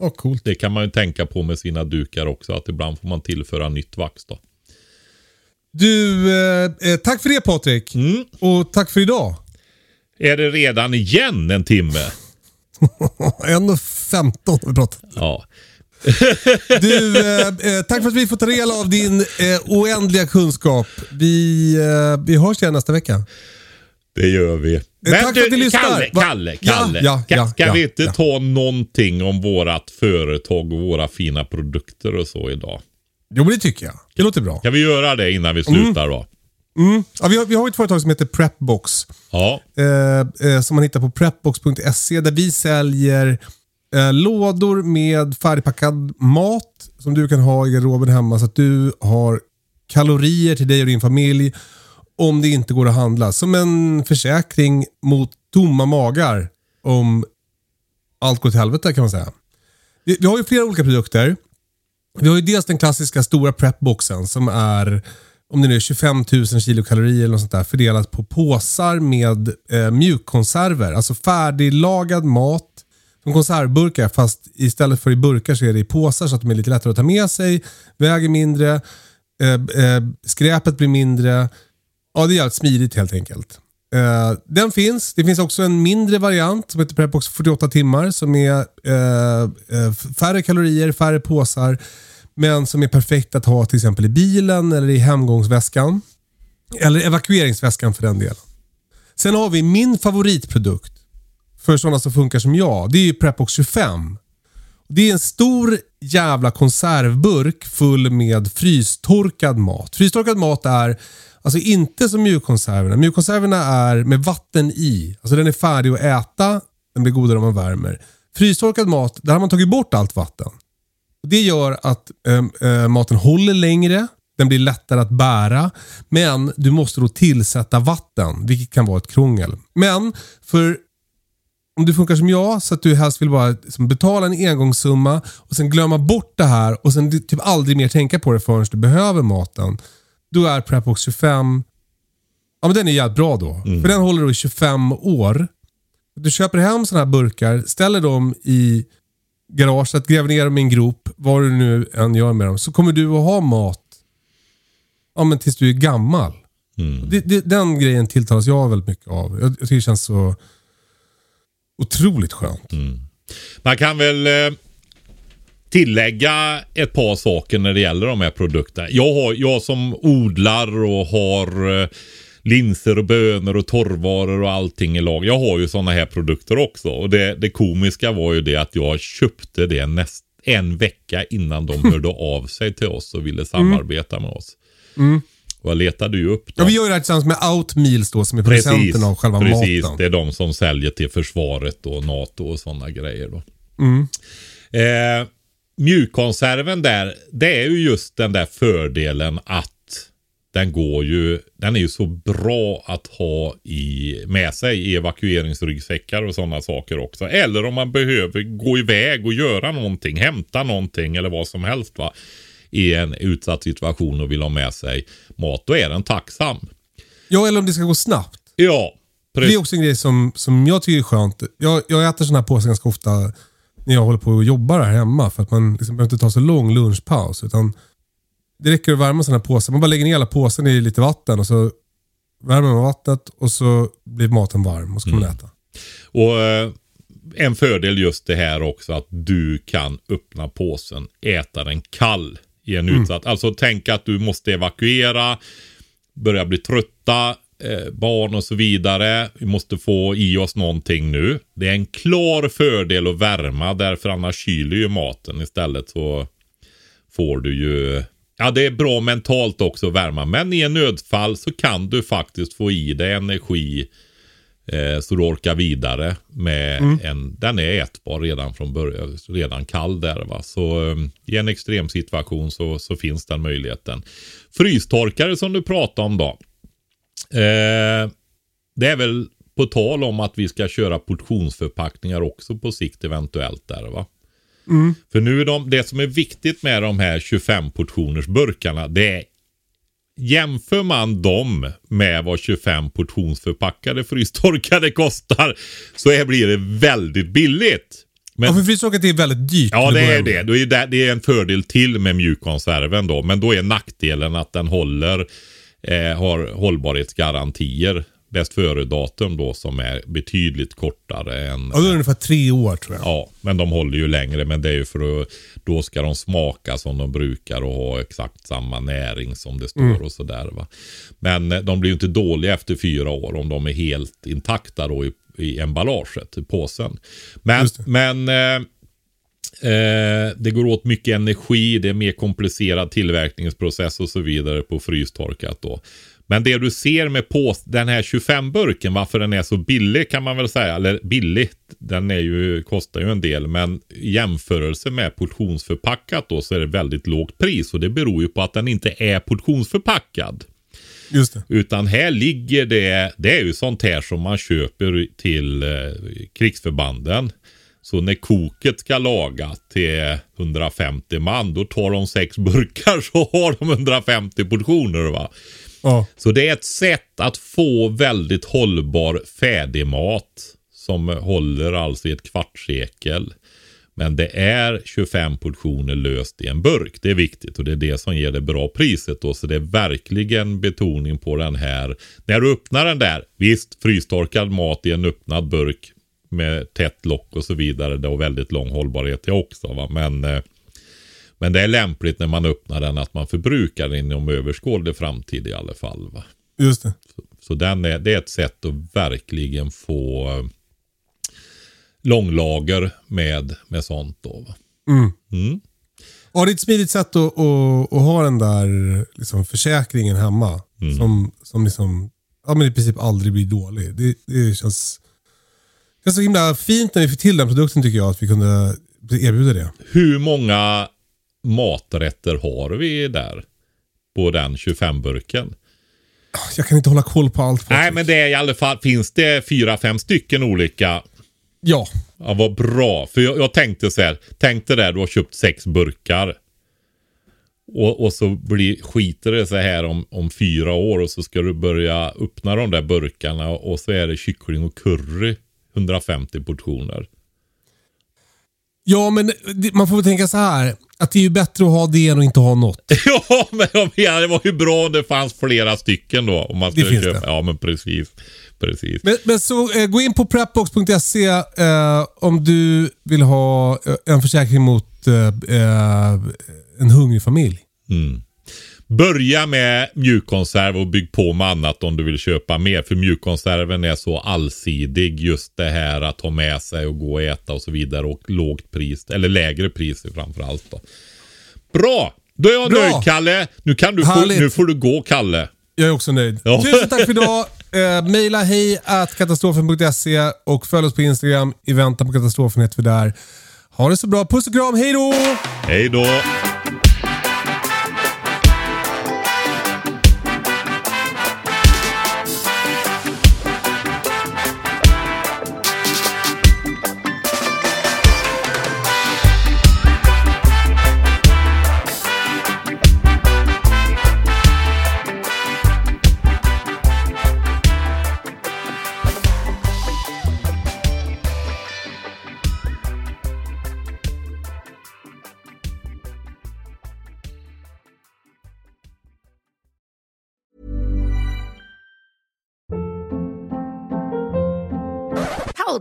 Åh, coolt. det kan man ju tänka på med sina dukar också. Att ibland får man tillföra nytt vax då. Du, eh, eh, tack för det Patrik. Mm. Och tack för idag. Är det redan igen en timme? 1.15 har vi pratat. Ja. Du, eh, eh, tack för att vi får ta del av din eh, oändliga kunskap. Vi, eh, vi hörs igen nästa vecka. Det gör vi. tack för att ni lyssnar. Kalle, Kalle, Ja, Kalle. ja, Ka- ja, ska ja, vi inte ja. ta någonting om vårat företag och våra fina produkter och så idag? Jo, men det tycker jag. Det låter bra. Kan vi göra det innan vi Mm. slutar då? Ja, vi, har, vi har ett företag som heter Prepbox. Ja. eh, eh, som man hittar på prepbox.se där vi säljer eh, lådor med färdigpackad mat som du kan ha i garderoben hemma så att du har kalorier till dig och din familj om det inte går att handla. Som en försäkring mot tomma magar om allt går till helvete kan man säga. Vi, vi har ju flera olika produkter. Vi har ju dels den klassiska stora prepboxen som är om det nu är 25 000 kilokalorier eller något sånt där fördelat på påsar med eh, mjukkonserver. Alltså färdiglagad mat som konservburkar fast istället för i burkar så är det i påsar så att de är lite lättare att ta med sig, väger mindre, eh, eh, skräpet blir mindre. Ja, det är jävligt smidigt helt enkelt. Eh, den finns. Det finns också en mindre variant som heter Prepbox 48 timmar som är eh, eh färre kalorier, färre påsar. Men som är perfekt att ha till exempel i bilen eller i hemgångsväskan. Eller evakueringsväskan för den delen. Sen har vi min favoritprodukt för sådana som funkar som jag. Det är ju Prepbox 25. Det är en stor jävla konservburk full med frystorkad mat. Frystorkad mat är alltså inte som mjukkonserverna. Mjukkonserverna är med vatten i. Alltså den är färdig att äta. Den blir godare om man värmer. Frystorkad mat, där har man tagit bort allt vatten. Och Det gör att eh, eh, maten håller längre. Den blir lättare att bära. Men du måste då tillsätta vatten, vilket kan vara ett krångel. Men för om du funkar som jag, så att du helst vill bara liksom betala en engångssumma och sen glömma bort det här och sen typ aldrig mer tänka på det förrän du behöver maten. Då är Prepbox 25, ja men den är jävligt bra då. För den håller då i 25 år. Du köper hem sådana här burkar, ställer dem i garaget, gräver ner dem i en grop, vad du nu än gör med dem, så kommer du att ha mat ja, men tills du är gammal. Det, det, den grejen tilltalas jag väldigt mycket av. Jag, jag tycker det känns så otroligt skönt. Man kan väl eh, tillägga ett par saker när det gäller de här produkterna. Jag, har, jag som odlar och har eh, linser och bönor och torrvaror och allting i lag. Jag har ju sådana här produkter också. Och det, det komiska var ju det att jag köpte det näst, en vecka innan de hörde av sig till oss och ville samarbeta med oss. Och jag letade ju upp Ja, dem. vi gör det här tillsammans med Outmeals då, som är producenten av själva precis. maten. Det är de som säljer till försvaret och NATO och sådana grejer. Då. Mm. Eh, mjukkonserven där, det är ju just den där fördelen att den går ju, den är ju så bra att ha i, med sig i evakueringsryggsäckar och sådana saker också. Eller om man behöver gå iväg och göra någonting, hämta någonting eller vad som helst va. I en utsatt situation och vill ha med sig mat, då är den tacksam. Ja, eller om det ska gå snabbt. Ja, Det precis. är också en grej som, som jag tycker är skönt. Jag, jag äter sådana här påsar ganska ofta när jag håller på och jobbar här hemma. För att man liksom behöver inte ta så lång lunchpaus. Utan det räcker att värma sådana här påsar. Man bara lägger ner hela påsen i lite vatten och så värmer man vattnet och så blir maten varm och så kan man äta. Och eh, en fördel just det här också att du kan öppna påsen, äta den kall i en utsatt. Alltså tänk att du måste evakuera, börjar bli trötta, eh, barn och så vidare. Vi måste få i oss någonting nu. Det är en klar fördel att värma därför annars kyler ju maten istället så får du ju Ja, det är bra mentalt också att värma. Men i en nödfall så kan du faktiskt få i dig energi Eh, så du orkar vidare med en, den är ätbar redan från början, redan kall där va. Så eh, i en extrem situation så, så finns den möjligheten. Frystorkare som du pratade om då. Eh, det är väl på tal om att vi ska köra portionsförpackningar också på sikt eventuellt där va. För nu är de, det som är viktigt med de här 25 portioners burkarna det är Jämför man dem med vad 25 portionsförpackade frystorkade kostar så är, blir det väldigt billigt. Men, Ja, för frystorkat är väldigt dyrt. Ja, det är det. Då är det. Det är en fördel till med mjukkonserven då. Men då är nackdelen att den håller, eh, har hållbarhetsgarantier. Bäst före-datum då som är betydligt kortare än... Ja, då är det ungefär tre år tror jag. Ja, men de håller ju längre. Men det är ju för att då ska de smaka som de brukar och ha exakt samma näring som det står och sådär. Va? Men eh, de blir ju inte dåliga efter fyra år om de är helt intakta då i, i emballaget, i påsen. Men, det. men eh, eh, det går åt mycket energi, det är mer komplicerad tillverkningsprocess och så vidare på frystorkat då. Men det du ser med på den här 25-burken, varför den är så billig kan man väl säga. Eller billigt, den är ju, kostar ju en del. Men i jämförelse med portionsförpackat då så är det väldigt lågt pris. Och det beror ju på att den inte är portionsförpackad. Just det. Utan här ligger det, det är ju sånt här som man köper till eh, krigsförbanden. Så när koket ska laga till 150 man, då tar de sex burkar så har de 150 portioner va. Ja. Så det är ett sätt att få väldigt hållbar färdigmat som håller alltså i ett kvartssekel. Men det är 25 portioner löst i en burk. Det är viktigt och det är det som ger det bra priset då. Så det är verkligen betoning på den här. När du öppnar den där, visst frystorkad mat i en öppnad burk med tätt lock och så vidare. Det har väldigt lång hållbarhet till också. Va? Men, eh, men det är lämpligt när man öppnar den att man förbrukar den inom överskådlig framtid i alla fall. Va? Just det. Så den är, det är ett sätt att verkligen få eh, långlager med, med sånt då. Va? Mm. Ja, det är ett smidigt sätt att, att, att ha den där liksom, försäkringen hemma. Mm. Som, som liksom, ja, men i princip aldrig blir dålig. Det, det känns, känns så himla fint när vi fick till den produkten tycker jag. Att vi kunde erbjuda det. Hur många maträtter har vi där? På den 25-burken? Jag kan inte hålla koll på allt. Nej, men det är i alla fall, finns det fyra, fem stycken olika? Ja, Ja, vad bra. För jag, jag tänkte så här, tänk dig där, du har köpt sex burkar. Och, och så blir, skiter det så här om, om fyra år och så ska du börja öppna de där burkarna och så är det kyckling och curry. 150 portioner. Ja, men det- man får väl tänka så här. Att det är ju bättre att ha det än att inte ha något. Ja, men jag menar, det var ju bra om det fanns flera stycken då. Om man Det skulle finns köpa. det. Ja, men precis. Precis. Men, men så eh, gå in på prepbox.se eh, om du vill ha eh, en försäkring mot eh, eh, en hungrig familj. Börja med mjukkonserv och bygg på med annat om du vill köpa mer. För mjukkonserven är så allsidig. Just det här att ha med sig och gå och äta och så vidare. Och lågt pris, eller lägre priser framförallt då. Bra! Då är jag Bra. nöjd Kalle. Nu, kan du få, nu får du gå Kalle. Jag är också nöjd. Ja. Tusen tack för idag. Eh, maila hej at katastrofen.se och följ oss på Instagram. I väntan på katastrofen heter vi där. Ha det så bra. Puss och kram. Hej då! Hej då!